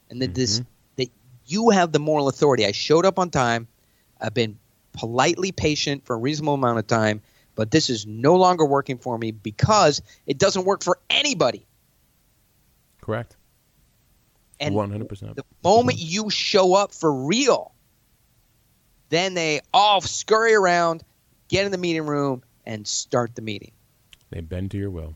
B: and that mm-hmm. this that you have the moral authority. I showed up on time. I've been politely patient for a reasonable amount of time, but this is no longer working for me because it doesn't work for anybody.
A: Correct.
B: And 100%. The moment you show up for real, then they all scurry around, get in the meeting room, and start the meeting.
A: They bend to your will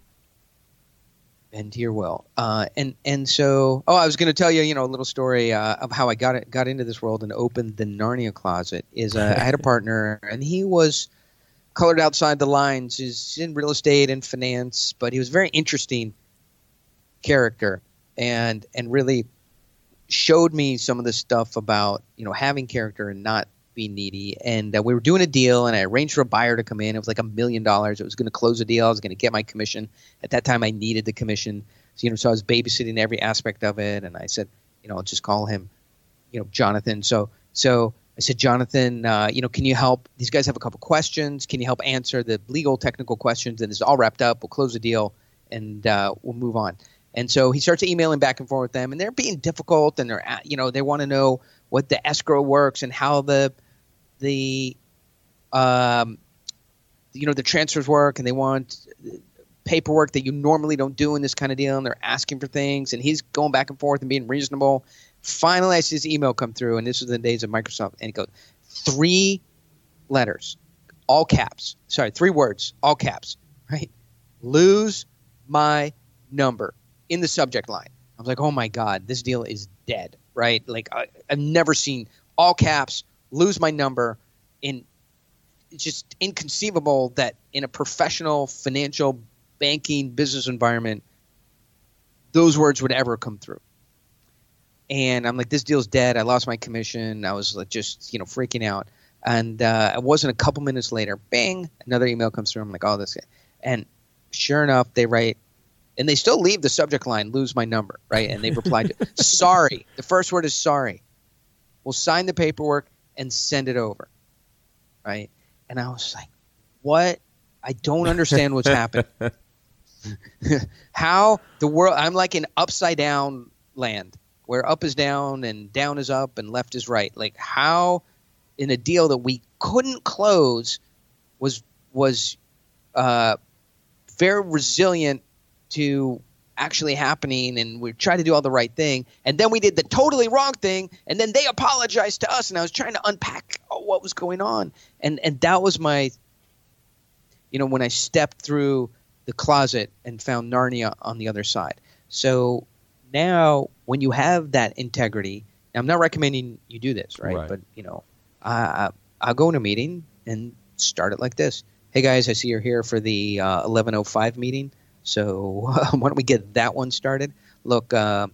B: bend to your will. Uh, and and so, oh, I was going to tell you, you know, a little story uh, of how I got it, got into this world and opened the Narnia closet. Is uh, I had a partner, and he was colored outside the lines. He's in real estate and finance, but he was a very interesting character, and and really showed me some of the stuff about you know having character and not be needy. And uh, we were doing a deal, and I arranged for a buyer to come in. It was like a million dollars. It was going to close a deal. I was going to get my commission. At that time, I needed the commission. So, you know, so I was babysitting every aspect of it. And I said, you know, I'll just call him, you know, Jonathan. So, so I said, Jonathan, uh, you know, can you help? These guys have a couple questions. Can you help answer the legal, technical questions? And it's all wrapped up. We'll close the deal, and uh, we'll move on. And so he starts emailing back and forth with them, and they're being difficult, and they're, you know, they want to know what the escrow works and how the the um, you know the transfers work and they want paperwork that you normally don't do in this kind of deal and they're asking for things and he's going back and forth and being reasonable. Finally i see his email come through and this was the days of microsoft and he goes three letters all caps. Sorry three words all caps right? Lose my number in the subject line. I was like oh my god this deal is dead right? Like I, i've never seen all caps lose my number in it's just inconceivable that in a professional financial banking business environment those words would ever come through. And i'm like this deal's dead. I lost my commission. I was like just you know freaking out. And uh, it wasn't a couple minutes later bang another email comes through. I'm like oh this and sure enough they write and they still leave the subject line lose my number right? And they replied to sorry. The first word is sorry. We'll sign the paperwork and send it over. Right. And I was like, what? I don't understand what's happening. How the world, I'm like in upside down land where up is down and down is up and left is right. Like, how in a deal that we couldn't close was, was, uh, very resilient to actually happening and we tried to do all the right thing and then we did the totally wrong thing and then they apologized to us and I was trying to unpack what was going on and and that was my you know when I stepped through the closet and found Narnia on the other side so now when you have that integrity I'm not recommending you do this, right?
A: Right.
B: But you know, I, I I'll go in a meeting and start it like this. Hey guys, I see you're here for the uh, 11:05 meeting. So why don't we get that one started? Look, uh,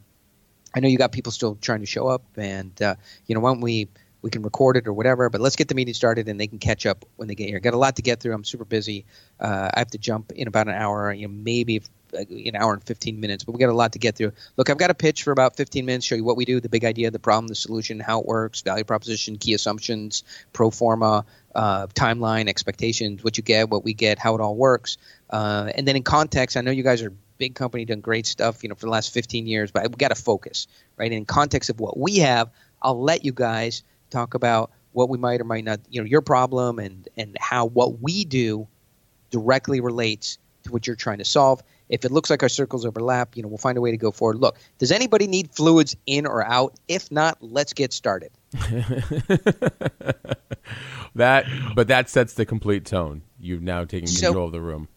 B: I know you got people still trying to show up, and uh, you know why don't we we can record it or whatever. But let's get the meeting started, and they can catch up when they get here. Got a lot to get through. I'm super busy. Uh, I have to jump in about an hour. You know, maybe uh, an hour and 15 minutes, but we got a lot to get through. Look, I've got a pitch for about 15 minutes, show you what we do, the big idea, the problem, the solution, how it works, value proposition, key assumptions, pro forma, uh, timeline, expectations, what you get, what we get, how it all works. Uh, and then in context, I know you guys are a big company doing great stuff, you know, for the last 15 years, but we got to focus, right? And in context of what we have, I'll let you guys talk about what we might or might not, you know, your problem and and how what we do directly relates to what you're trying to solve. If it looks like our circles overlap, you know, we'll find a way to go forward. Look, does anybody need fluids in or out? If not, let's get started.
A: that, but that sets the complete tone. You've now taken
B: So-
A: control of the room.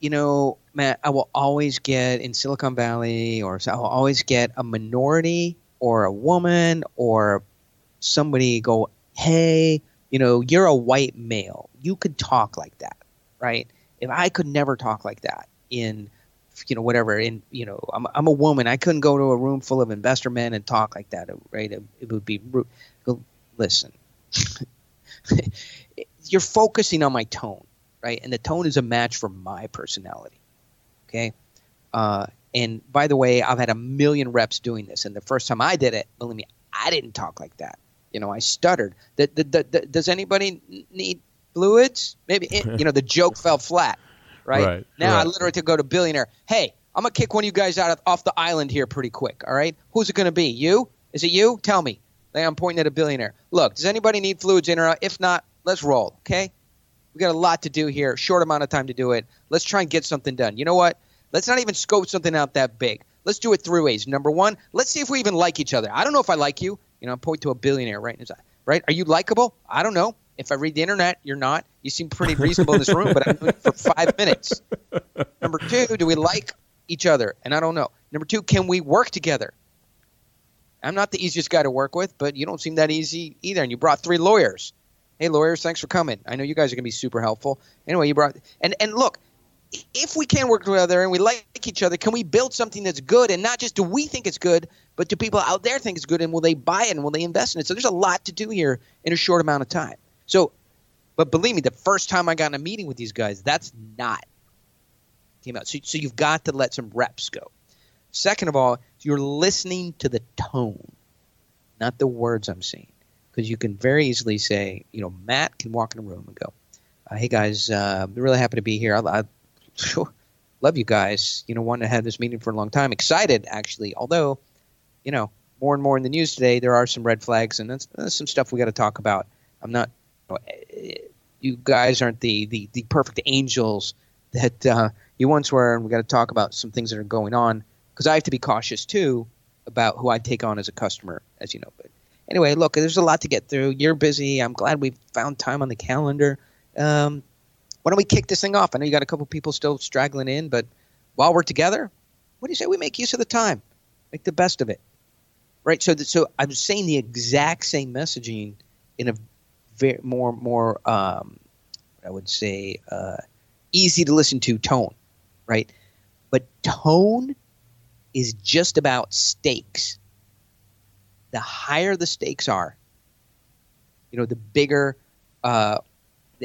B: You know, Matt, I will always get in Silicon Valley, or so I'll always get a minority or a woman or somebody go, "Hey, you know, you're a white male. You could talk like that, right? If I could never talk like that in, you know, whatever. In, you know, I'm I'm a woman. I couldn't go to a room full of investor men and talk like that, right? It, it would be listen, you're focusing on my tone right? And the tone is a match for my personality. Okay. Uh, and by the way, I've had a million reps doing this, and the first time I did it, believe me, I didn't talk like that. You know, I stuttered. The, the, the, the- does anybody need fluids? Maybe you know the joke fell flat, right?
A: Right,
B: now I
A: right.
B: literally to go to billionaire. Hey, I'm gonna kick one of you guys out of, off the island here pretty quick. All right, who's it gonna be? You? Is it you? Tell me. I'm pointing at a billionaire. Look, does anybody need fluids in or out? If not, let's roll. Okay. We got a lot to do here. Short amount of time to do it. Let's try and get something done. You know what? Let's not even scope something out that big. Let's do it three ways. Number one, let's see if we even like each other. I don't know if I like you. You know, I'm pointing to a billionaire right. Right? Are you likable? I don't know. If I read the internet, you're not. You seem pretty reasonable in this room, but it for five minutes. Number two, do we like each other? And I don't know. Number two, can we work together? I'm not the easiest guy to work with, but you don't seem that easy either. And you brought three lawyers. Hey, lawyers, thanks for coming. I know you guys are going to be super helpful. Anyway, you brought and and look, if we can work together and we like each other, can we build something that's good and not just do we think it's good, but do people out there think it's good and will they buy it and will they invest in it? So there's a lot to do here in a short amount of time. So, but believe me, the first time I got in a meeting with these guys, that's not came out. So, so you've got to let some reps go. Second of all, you're listening to the tone, not the words I'm saying. Because you can very easily say, you know, Matt can walk in a room and go, uh, "Hey guys, uh, really happy to be here. I, I love you guys. You know, wanted to have this meeting for a long time. Excited actually, although, you know, more and more in the news today, there are some red flags and that's, that's some stuff we got to talk about. I'm not, you, know, eh, you guys aren't the the, the perfect angels that uh, you once were, and we got to talk about some things that are going on because I have to be cautious too about who I take on as a customer, as you know. But anyway, look, there's a lot to get through. You're busy. I'm glad we found time on the calendar. Um, why don't we kick this thing off? I know you got a couple people still straggling in, but while we're together, what do you say we make use of the time, make the best of it, right? So, that, so I'm saying the exact same messaging in a very more more um, I would say uh, easy to listen to tone, right? But tone is just about stakes. The higher the stakes are, you know, the bigger uh,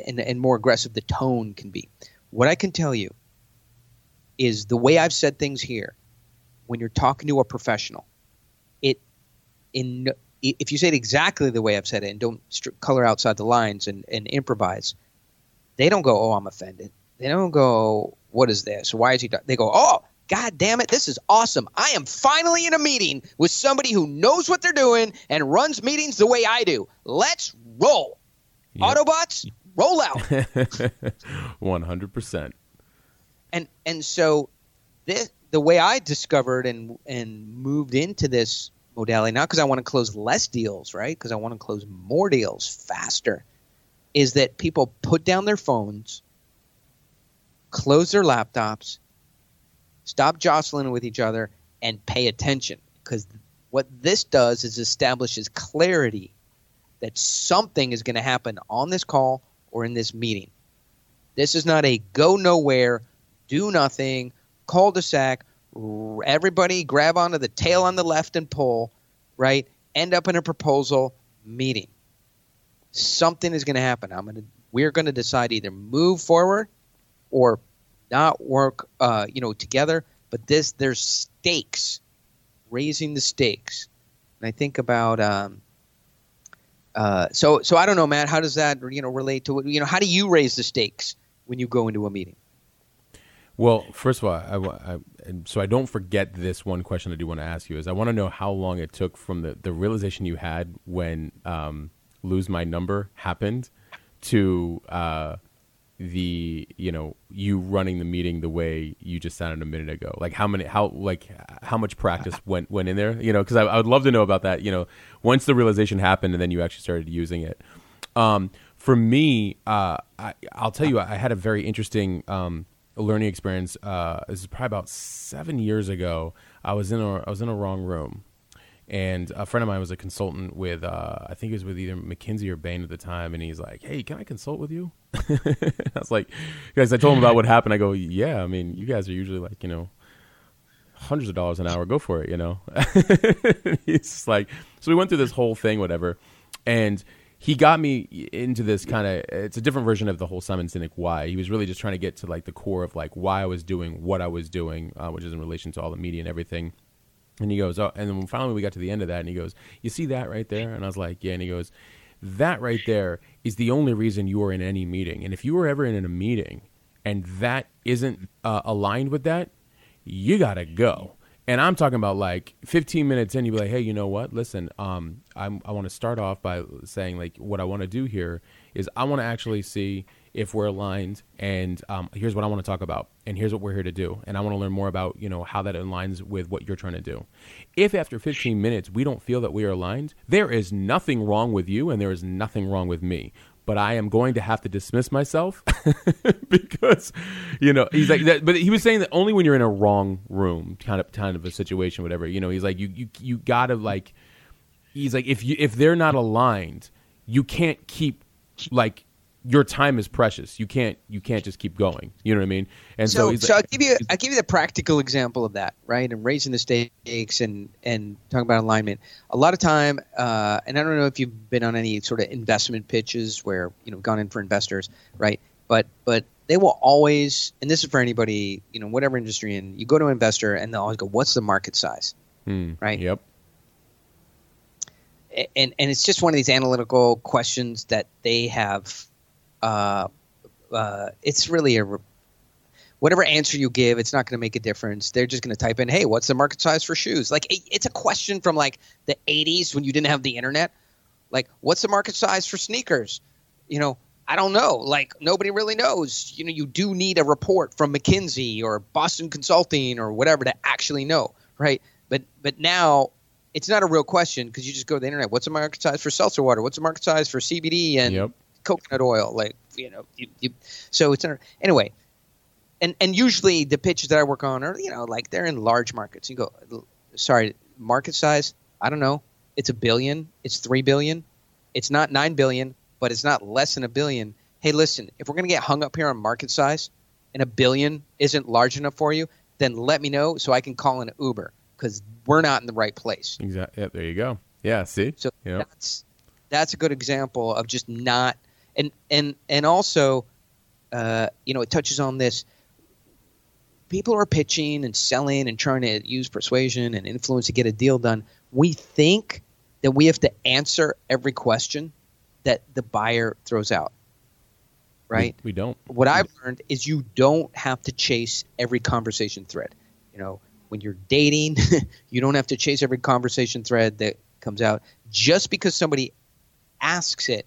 B: and, and more aggressive the tone can be. What I can tell you is the way I've said things here, when you're talking to a professional, it in if you say it exactly the way I've said it and don't color outside the lines and, and improvise, they don't go, "Oh, I'm offended." They don't go, "What is this? Why is he?" do-" They go, "Oh, God damn it, this is awesome! I am finally in a meeting with somebody who knows what they're doing and runs meetings the way I do. Let's roll,
A: Yep.
B: Autobots, roll out!"
A: One hundred percent.
B: and and so this the way I discovered and and moved into this modality not because I want to close less deals, right? Because I want to close more deals faster. Is that people put down their phones, close their laptops, stop jostling with each other, and pay attention. Because What this does is establishes clarity that something is going to happen on this call or in this meeting. This is not a go nowhere, do nothing, cul-de-sac, everybody grab onto the tail on the left and pull, right? End up in a proposal meeting. Something is going to happen. I'm going to we're going to decide either move forward or not work uh, you know together, but this there's stakes, raising the stakes. And I think about um, uh, so so I don't know, Matt. How does that you know relate to you know how do you raise the stakes when you go into a meeting?
A: Well, first of all, I, I, so I don't forget this one question I do want to ask you is I want to know how long it took from the, the realization you had when um, lose my number happened to uh, the you know you running the meeting the way you just sounded a minute ago. Like how many how like how much practice went went in there? You know, because I, I would love to know about that. You know, once the realization happened and then you actually started using it. Um, for me, uh, I, I'll tell you, I had a very interesting um, learning experience. Uh, this is probably about seven years ago. I was in a I was in a wrong room, and a friend of mine was a consultant with uh, I think it was with either McKinsey or Bain at the time, and he's like, "Hey, can I consult with you?" I was like, "Guys," I told him about what happened. I go, "Yeah, I mean, you guys are usually like, you know." Hundreds of dollars an hour, go for it, you know. He's like, so we went through this whole thing, whatever, and he got me into this kind of it's a different version of the whole Simon Sinek why. He was really just trying to get to like the core of like why I was doing what I was doing, uh, which is in relation to all the media and everything. And he goes, oh, and then finally we got to the end of that, and he goes, you see that right there? And I was like, yeah. And he goes, that right there is the only reason you are in any meeting. And if you were ever in a meeting and that isn't uh, aligned with that, you gotta go. And I'm talking about like 15 minutes in, you'd be like, hey, you know what? Listen, um, I want to start off by saying like what I want to do here is I want to actually see if we're aligned, and um, here's what I want to talk about, and here's what we're here to do, and I want to learn more about you know how that aligns with what you're trying to do. If after 15 minutes we don't feel that we are aligned, there is nothing wrong with you, and there is nothing wrong with me but I am going to have to dismiss myself because, you know, he's like that. But he was saying that only when you're in a wrong room, kind of, kind of a situation, whatever. You know, he's like, you, you, you gotta like, he's like, if you, if they're not aligned, you can't keep like your time is precious. You can't, you can't just keep going. You know what I mean? And so,
B: so, so I'll give you I'll give you the practical example of that, right? And raising the stakes and and talking about alignment. A lot of time, uh, and I don't know if you've been on any sort of investment pitches where you know gone in for investors, right? But but they will always, and this is for anybody, you know, whatever industry, and you go to an investor and they'll always go, "What's the market size?"
A: hmm,
B: right?
A: Yep.
B: And and it's just one of these analytical questions that they have. Uh, uh, it's really a whatever answer you give, it's not going to make a difference. They're just going to type in, "Hey, what's the market size for shoes?" Like it- it's a question from like the '80s when you didn't have the internet. Like, what's the market size for sneakers? You know, I don't know. Like nobody really knows. You know, you do need a report from McKinsey or Boston Consulting or whatever to actually know, right? But but now it's not a real question because you just go to the internet. What's the market size for seltzer water? What's the market size for CBD and
A: Yep.
B: Coconut oil? Like you know, you, you, so it's anyway. And and usually the pitches that I work on are you know like they're in large markets. You go, sorry, market size. I don't know. It's a billion. It's three billion. It's not nine billion, but it's not less than a billion. Hey, listen, if we're gonna get hung up here on market size, and a billion isn't large enough for you, then let me know so I can call an Uber because we're not in the right place.
A: Exactly. Yep. There you go. Yeah. See.
B: So
A: Yep.
B: that's that's a good example of just not and and and also, uh, you know, it touches on this. People are pitching and selling and trying to use persuasion and influence to get a deal done. We think that we have to answer every question that the buyer throws out. Right?
A: We, we don't.
B: what I've learned is you don't have to chase every conversation thread. You know, when you're dating, you don't have to chase every conversation thread that comes out. Just because somebody asks it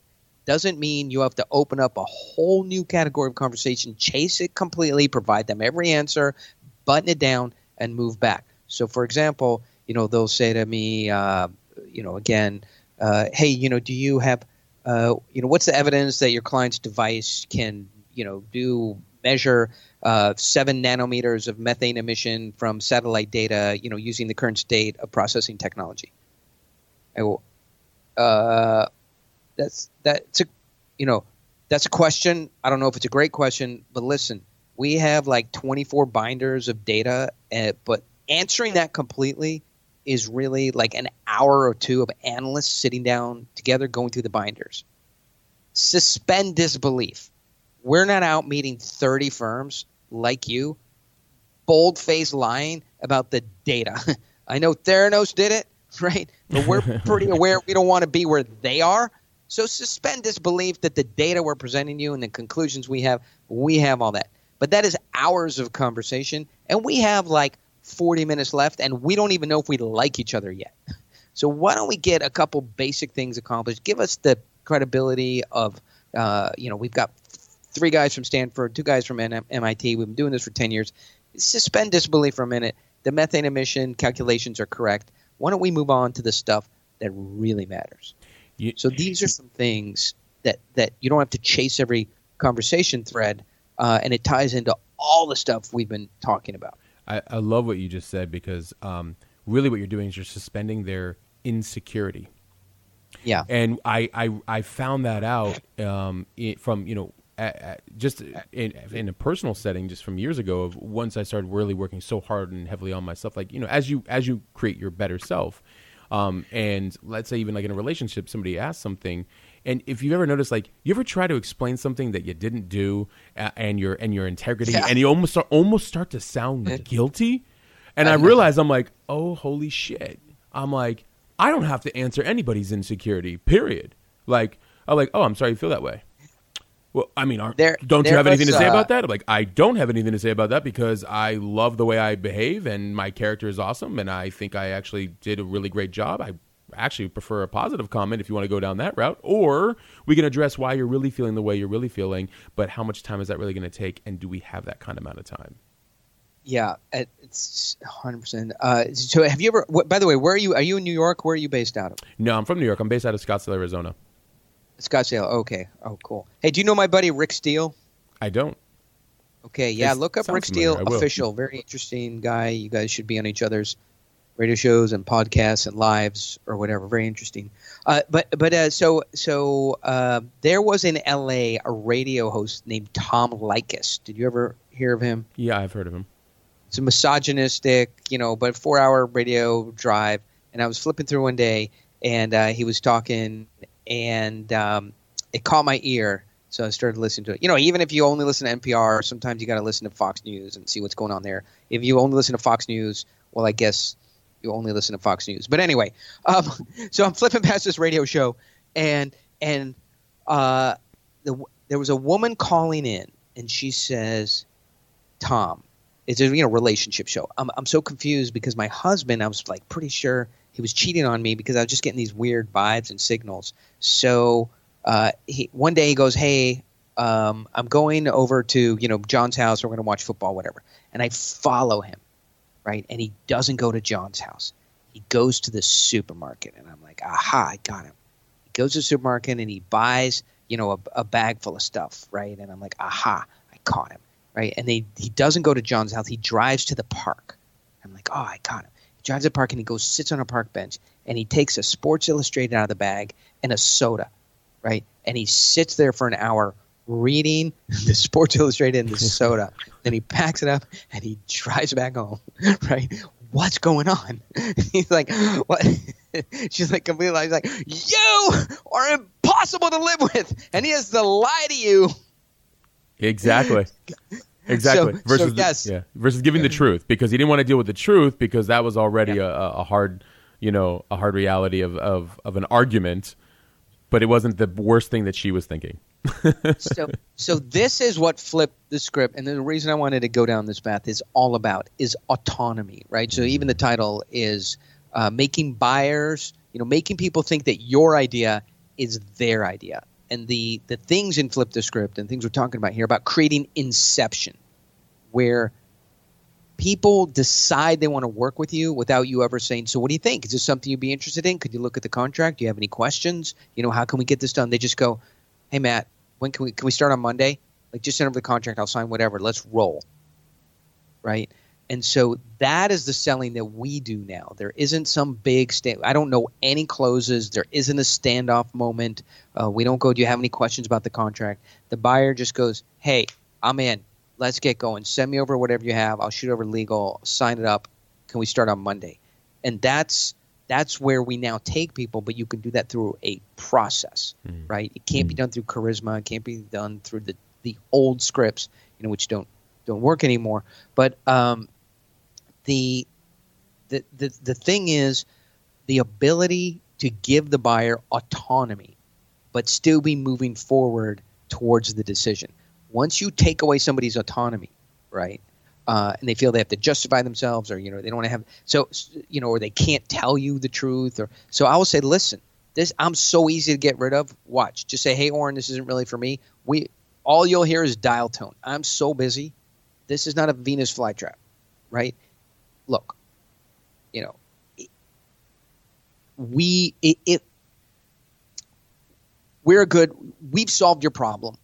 B: doesn't mean you have to open up a whole new category of conversation, chase it completely, provide them every answer, button it down, and move back. So, for example, you know, they'll say to me, uh, you know, again, uh, hey, you know, do you have, uh, you know, what's the evidence that your client's device can, you know, do measure uh, seven nanometers of methane emission from satellite data, you know, using the current state of processing technology? I Uh, that's that's a you know that's a question. I don't know if it's a great question, but listen, we have like 24 binders of data, uh, but answering that completely is really like an hour or two of analysts sitting down together going through the binders. Suspend disbelief. We're not out meeting 30 firms like you, bold faced lying about the data. I know Theranos did it, right? But we're pretty aware we don't want to be where they are. So suspend disbelief that the data we're presenting you and the conclusions we have, we have all that. But that is hours of conversation, and we have like 40 minutes left, and we don't even know if we like each other yet. So why don't we get a couple basic things accomplished? Give us the credibility of, uh, you know, we've got three guys from Stanford, two guys from MIT. We've been doing this for 10 years. Suspend disbelief for a minute. The methane emission calculations are correct. Why don't we move on to the stuff that really matters? You, so these are some things that, that you don't have to chase every conversation thread, uh, and it ties into all the stuff we've been talking about.
A: I, I love what you just said because um, really what you're doing is you're suspending their insecurity.
B: Yeah.
A: And I, I, I found that out um, from, you know, just in, in, a personal setting, just from years ago, of once I started really working so hard and heavily on myself, like you know, as you as you create your better self, um, and let's say even like in a relationship, somebody asks something, and if you've ever notice, like you ever try to explain something that you didn't do, uh, and your and your integrity, yeah. and you almost start, almost start to sound guilty, and I, I realize I'm like, oh holy shit, I'm like, I don't have to answer anybody's insecurity, period. Like, I'm like, oh, I'm sorry you feel that way well, I mean, there, don't you have anything to say uh, about that? I'm like, I don't have anything to say about that because I love the way I behave and my character is awesome, and I think I actually did a really great job. I actually prefer a positive comment if you want to go down that route, or we can address why you're really feeling the way you're really feeling, but how much time is that really going to take, and do we have that kind of amount of time?
B: Yeah, it's 100. Uh, percent So, have you ever? By the way, where are you? Are you in New York? Where are you based out of?
A: No, I'm from New York. I'm based out of Scottsdale, Arizona.
B: Scottsdale. Okay. Oh, cool. Hey, do you know my buddy Rick Steele?
A: I don't.
B: Okay. Yeah. Look up Rick Steele official. Very interesting guy. You guys should be on each other's radio shows and podcasts and lives or whatever. Very interesting. Uh, but but uh, so so uh, there was in L.A. a radio host named Tom Leykis. Did you ever hear of him?
A: Yeah, I've heard of him.
B: It's a misogynistic, you know, but four hour radio drive. And I was flipping through one day, and uh, he was talking, and um, it caught my ear. So I started listening to it. You know, even if you only listen to NPR, sometimes you got to listen to Fox News and see what's going on there. If you only listen to Fox News, well, I guess you only listen to Fox News. But anyway, um, so I'm flipping past this radio show, and and uh, the, there was a woman calling in, and she says, "Tom, it's a you know relationship show. I'm I'm so confused because my husband, I was like pretty sure he was cheating on me because I was just getting these weird vibes and signals. So uh, he one day he goes, "Hey, um, I'm going over to you know John's house. We're going to watch football, whatever." And I follow him, right? And he doesn't go to John's house. He goes to the supermarket, and I'm like, "Aha, I got him." He goes to the supermarket and he buys you know a, a bag full of stuff, right? And I'm like, "Aha, I caught him." Right? And they, he doesn't go to John's house. He drives to the park. I'm like, oh, I got him drives to the park and he goes sits on a park bench and he takes a Sports Illustrated out of the bag and a soda, right? And he sits there for an hour reading the Sports Illustrated and the soda. then he packs it up and he drives back home, right? What's going on? He's like, what? She's like completely He's like, you are impossible to live with, and he has to lie to you.
A: Exactly. Exactly. So, versus
B: so yes.
A: the, yeah. Versus giving the truth because he didn't want to deal with the truth because that was already yeah. a, a hard, you know, a hard reality of, of, of an argument, but it wasn't the worst thing that she was thinking.
B: so so this is what flipped the script and the reason I wanted to go down this path is all about is autonomy, right? So even the title is uh, making buyers, you know, making people think that your idea is their idea and the the things in flip the script and things we're talking about here about creating inception where people decide they want to work with you without you ever saying so what do you think? Is this something you'd be interested in? Could you look at the contract? Do you have any questions? You know how can we get this done? They just go hey matt when can we can we start on monday? Like just send over the contract. I'll sign whatever. Let's roll. Right And so that is the selling that we do now. There isn't some big stand. I don't know any closes. There isn't a standoff moment. Uh, we don't go. Do you have any questions about the contract? The buyer just goes, "Hey, I'm in. Let's get going. Send me over whatever you have. I'll shoot over legal. Sign it up. Can we start on Monday?" And that's that's where we now take people. But you can do that through a process,
A: Mm.
B: right? It can't be done through charisma. It can't be done through the the old scripts, you know, which don't don't work anymore. But um, the, the the the thing is the ability to give the buyer autonomy, but still be moving forward towards the decision. Once you take away somebody's autonomy, right? Uh, and they feel they have to justify themselves, or you know they don't want to have so you know, or they can't tell you the truth, or so I will say, listen, this I'm so easy to get rid of. Watch, just say, hey, Oren, this isn't really for me. We all you'll hear is dial tone. I'm so busy. This is not a Venus flytrap, right? Look, you know, we it, it we're a good. We've solved your problem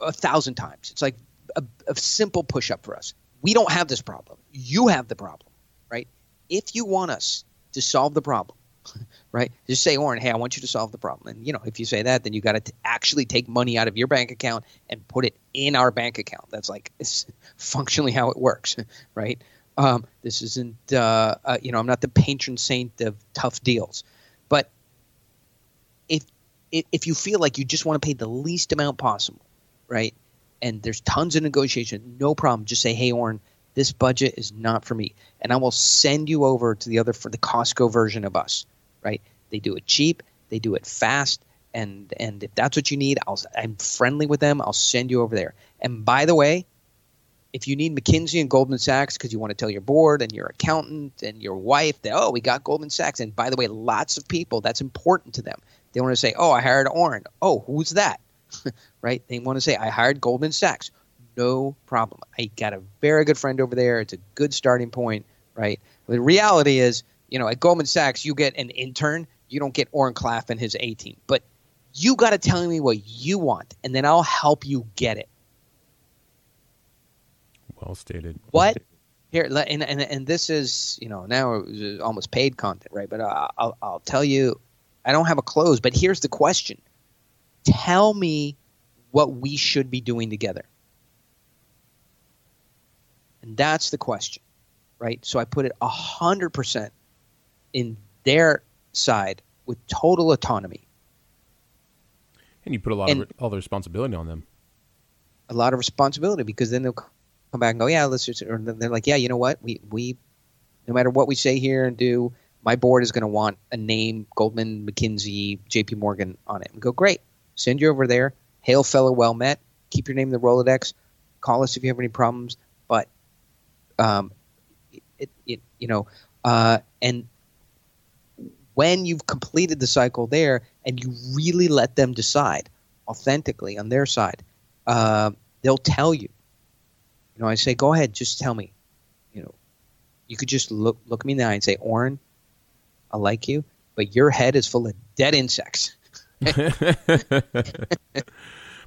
B: a thousand times. It's like a, a simple push up for us. We don't have this problem. You have the problem, right? If you want us to solve the problem, right? Just say, Oren, hey, I want you to solve the problem. And you know, if you say that, then you got to actually take money out of your bank account and put it in our bank account. That's like it's functionally how it works, right? Um, this isn't, uh, uh, you know, I'm not the patron saint of tough deals, but if if you feel like you just want to pay the least amount possible, right? And there's tons of negotiation, no problem. Just say, hey, Oren, this budget is not for me, and I will send you over to the other for the Costco version of us, right? They do it cheap, they do it fast, and and if that's what you need, I'll I'm friendly with them. I'll send you over there. And by the way, if you need McKinsey and Goldman Sachs because you want to tell your board and your accountant and your wife that oh we got Goldman Sachs, and by the way, lots of people that's important to them. They want to say oh I hired Oren. Oh who's that? right? They want to say I hired Goldman Sachs. No problem. I got a very good friend over there. It's a good starting point, right? The reality is, you know, at Goldman Sachs, you get an intern. You don't get Oren Klaff and his A team. But you got to tell me what you want, and then I'll help you get it.
A: Well stated.
B: What? Here, and, and and this is you know now it's almost paid content, right? But uh, I'll I'll tell you, I don't have a close. But here's the question: Tell me what we should be doing together, and that's the question, right? So I put it a hundred percent in their side with total autonomy,
A: And you put a lot
B: And-
A: of all the responsibility on them.
B: a lot of responsibility because then they'll come back and go, yeah, let's just, or they're like, yeah, you know what, we we, no matter what we say here and do, my board is going to want a name, Goldman, McKinsey, J.P. Morgan on it. And go, great, send you over there. Hail, fellow, well met. Keep your name in the Rolodex. Call us if you have any problems. But, um, it, it you know, uh, and when you've completed the cycle there and you really let them decide authentically on their side, uh, they'll tell you. You know, I say, go ahead, just tell me. You know, you could just look look me in the eye and say, Oren, I like you, but your head is full of dead insects.
A: but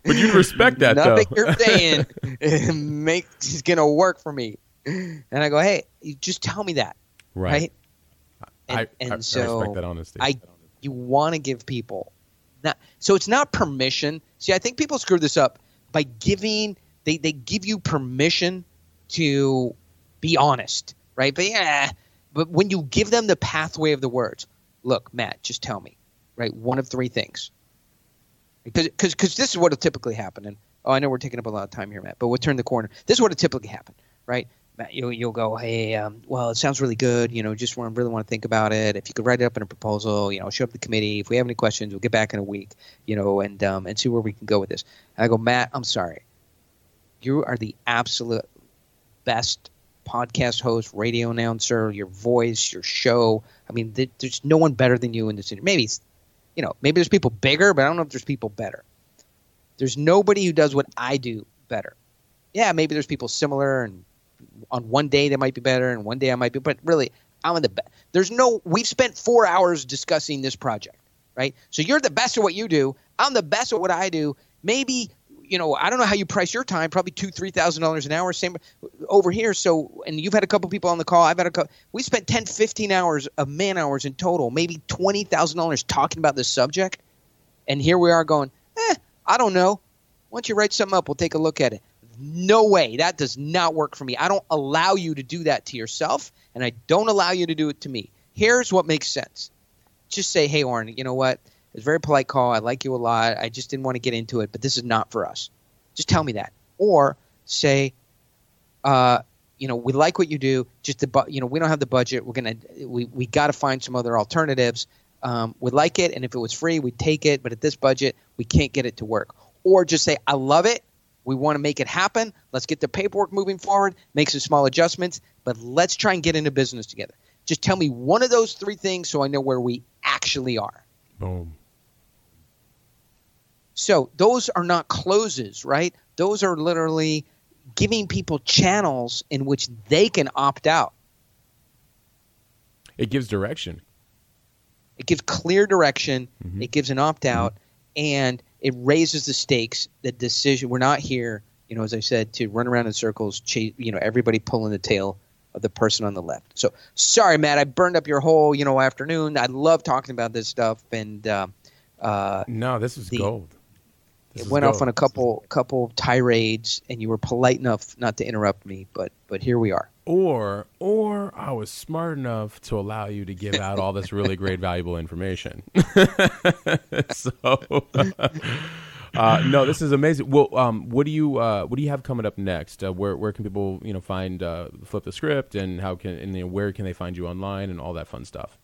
A: you'd respect that
B: Nothing
A: though.
B: you're saying makes is gonna work for me. And I go, hey, you just tell me that,
A: right.
B: right? And,
A: I,
B: and
A: I,
B: so
A: I respect that honesty.
B: I you want to give people not so it's not permission. See, I think people screw this up by giving they they give you permission to be honest, right? But yeah, but when you give them the pathway of the words, look, Matt, just tell me, right? One of three things. Because because this is what will typically happen. And oh, I know we're taking up a lot of time here, Matt, but we'll turn the corner. This is what will typically happen, right? Matt, you'll, you'll go, hey, um, well, it sounds really good. You know, just want, really want to think about it. If you could write it up in a proposal, you know, show up the committee. If we have any questions, we'll get back in a week, you know, and um, and see where we can go with this. And I go, Matt, I'm sorry. You are the absolute best podcast host, radio announcer, your voice, your show. I mean, th- there's no one better than you in this industry. Maybe, you know, maybe there's people bigger, but I don't know if there's people better. There's nobody who does what I do better. Yeah, maybe there's people similar, and on one day they might be better, and one day I might be. But really, I'm the best. There's no. We've spent four hours discussing this project, right? So you're the best at what you do. I'm the best at what I do. Maybe you know, I don't know how you price your time. Probably two, three thousand dollars an hour. Same over here. So, and you've had a couple people on the call. I've had a couple. We spent 10, 15 hours of man hours in total, maybe twenty thousand dollars talking about this subject. And here we are going, eh, I don't know. Once you write something up, we'll take a look at it. No way. That does not work for me. I don't allow you to do that to yourself, and I don't allow you to do it to me. Here's what makes sense. Just say, hey, Oren, you know what? It's a very polite call. I like you a lot. I just didn't want to get into it, but this is not for us. Just tell me that. Or say, uh, you know, we like what you do. Just the, bu- you know, we don't have the budget. We're gonna, we we got to find some other alternatives. Um, we like it, and if it was free, we'd take it. But at this budget, we can't get it to work. Or just say, I love it. We want to make it happen. Let's get the paperwork moving forward. Make some small adjustments, but let's try and get into business together. Just tell me one of those three things so I know where we actually are.
A: Boom.
B: So those are not closes, right? Those are literally giving people channels in which they can opt out.
A: It gives direction.
B: It gives clear direction.
A: Mhm.
B: It gives an opt out, and it raises the stakes. The decision. We're not here, you know, as I said, to run around in circles, chase, you know, everybody pulling the tail of the person on the left. So sorry, Matt, I burned up your whole, you know, afternoon. I love talking about this stuff, and uh, uh,
A: No, this is
B: The-
A: gold. This
B: it went off on a couple couple tirades, and you were polite enough not to interrupt me. But but here we are.
A: or or I was smart enough to allow you to give out all this really great valuable information. so uh, no, this is amazing. Well, um, what do you uh, what do you have coming up next? Uh, where where can people you know find uh, flip the script and how can and you know, where can they find you online and all that fun stuff?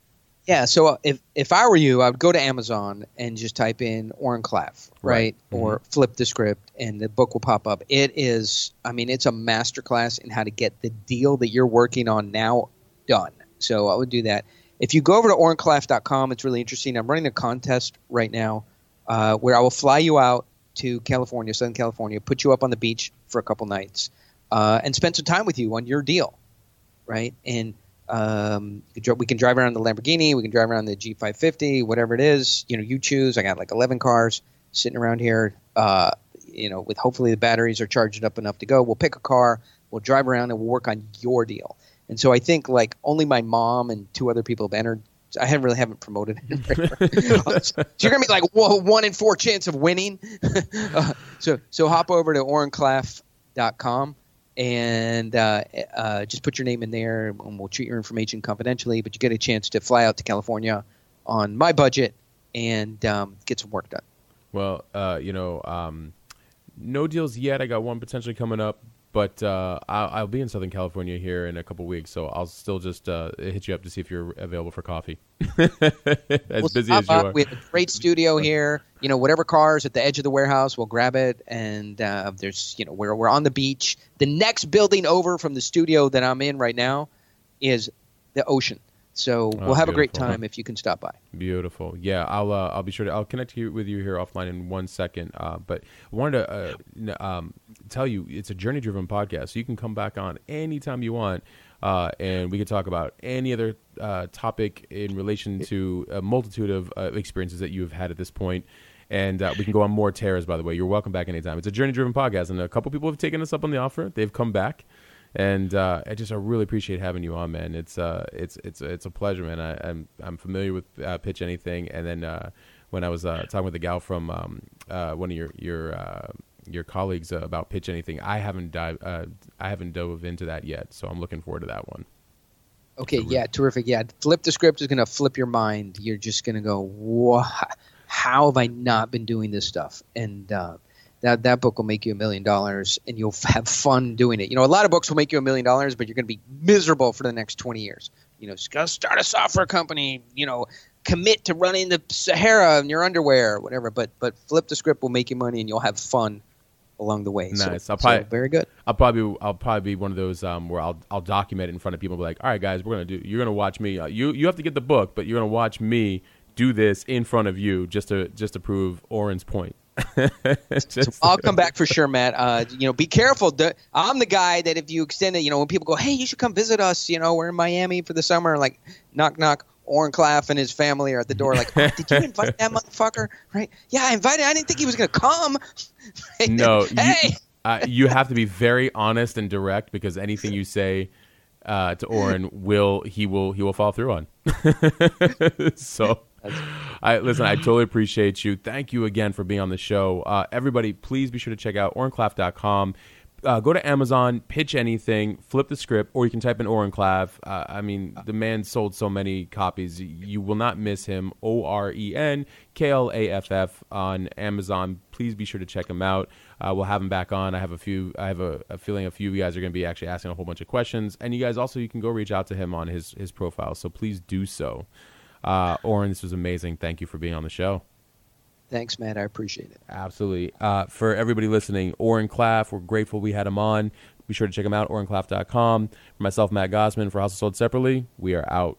B: Yeah. So uh, if if I were you, I would go to Amazon and just type in Oren Klaff, right,
A: Right.
B: or flip the script, and the book will pop up. It is, I mean, it's a masterclass in how to get the deal that you're working on now done. So I would do that. If you go over to orenklaff.com, it's really interesting. I'm running a contest right now uh, where I will fly you out to California, Southern California, put you up on the beach for a couple nights, uh, and spend some time with you on your deal, right? And um, we can drive around the Lamborghini, we can drive around the G550, whatever it is. You know, you choose. I got like 11 cars sitting around here. Uh, you know, with hopefully the batteries are charged up enough to go. We'll pick a car, we'll drive around, and we'll work on your deal. And so I think like only my mom and two other people have entered. I haven't really haven't promoted it. so you're gonna be like whoa, one in four chance of winning. Uh, so so hop over to orenklaff.com and uh, uh, just put your name in there, and we'll treat your information confidentially. But you get a chance to fly out to California on my budget and um, get some work done.
A: Well, uh, you know, um, no deals yet. I got one potentially coming up, but uh, I'll, I'll be in Southern California here in a couple weeks, so I'll still just uh, hit you up to see if you're available for coffee. as
B: We'll
A: busy as you
B: up.
A: are.
B: We have a great studio here. You know, whatever cars at the edge of the warehouse, we'll grab it. And uh, there's, you know, we're we're on the beach. The next building over from the studio that I'm in right now is the ocean. So we'll have a great
A: Oh,
B: time if you can stop by.
A: Beautiful. Yeah, I'll uh, I'll be sure to I'll connect you with you here offline in one second. Uh, but I wanted to uh, n- um, tell you it's a journey driven podcast, so you can come back on anytime you want, uh, and we can talk about any other uh, topic in relation to a multitude of uh, experiences that you have had at this point. And uh, we can go on more tears. By the way, you're welcome back anytime. It's a journey driven podcast, and a couple people have taken us up on the offer. They've come back and uh, I just I really appreciate having you on, man. It's uh, it's it's it's a pleasure, man. I, I'm I'm familiar with uh, Pitch Anything, and then uh, when I was uh, talking with the gal from um, uh, one of your your uh, your colleagues uh, about Pitch Anything, I haven't dive uh, I haven't dove into that yet, so I'm looking forward to that one.
B: Okay, yeah, terrific. Yeah, flip the script is going to flip your mind. You're just going to go, "Wha- how have I not been doing this stuff? And uh, that that book will make you a million dollars, and you'll have fun doing it. You know, a lot of books will make you a million dollars, but you're going to be miserable for the next 20 years. You know, start a software company. You know, commit to running the Sahara in your underwear, whatever. But but flip the script will make you money, and you'll have fun along the way. So-
A: Nice. I'll
B: so very good.
A: I'll probably I'll probably be one of those um, where I'll I'll document it in front of people, and be like, all right, guys, we're gonna do. You're gonna watch me. Uh, you you have to get the book, but you're gonna watch me do this in front of you just to just to prove Oren's point. Just-
B: I'll come back for sure, Matt. Uh, you know, be careful. I'm the guy that if you extend it, you know, when people go, "Hey, you should come visit us," you know, we're in Miami for the summer. Like, knock, knock. Oren Klaff and his family are at the door, like, oh, "Did you invite that motherfucker?" Right? Yeah, I invited. I didn't think he was gonna come. Right?
A: No,
B: hey.
A: you, uh, you have to be very honest and direct because anything you say uh, to Oren will he will he will fall through on. so, I listen. I totally appreciate you. Thank you again for being on the show. Uh, everybody, please be sure to check out orenklaff.com. Uh, go to Amazon, pitch anything, flip the script, or you can type in Oren Klaff. Uh, I mean, the man sold so many copies. You will not miss him. O R E N K L A F F on Amazon. Please be sure to check him out. Uh, we'll have him back on. I have a few. I have a, a feeling a few of you guys are going to be actually asking a whole bunch of questions, and you guys also you can go reach out to him on his his profile. So please do so. Uh, Oren, this was amazing. Thank you for being on the show.
B: Thanks, Matt. I appreciate it.
A: Absolutely. Uh, for everybody listening, Oren Klaff, we're grateful we had him on. Be sure to check him out, orenklaff.com. For myself, Matt Gottesman, for Hustle Sold Separately, we are out.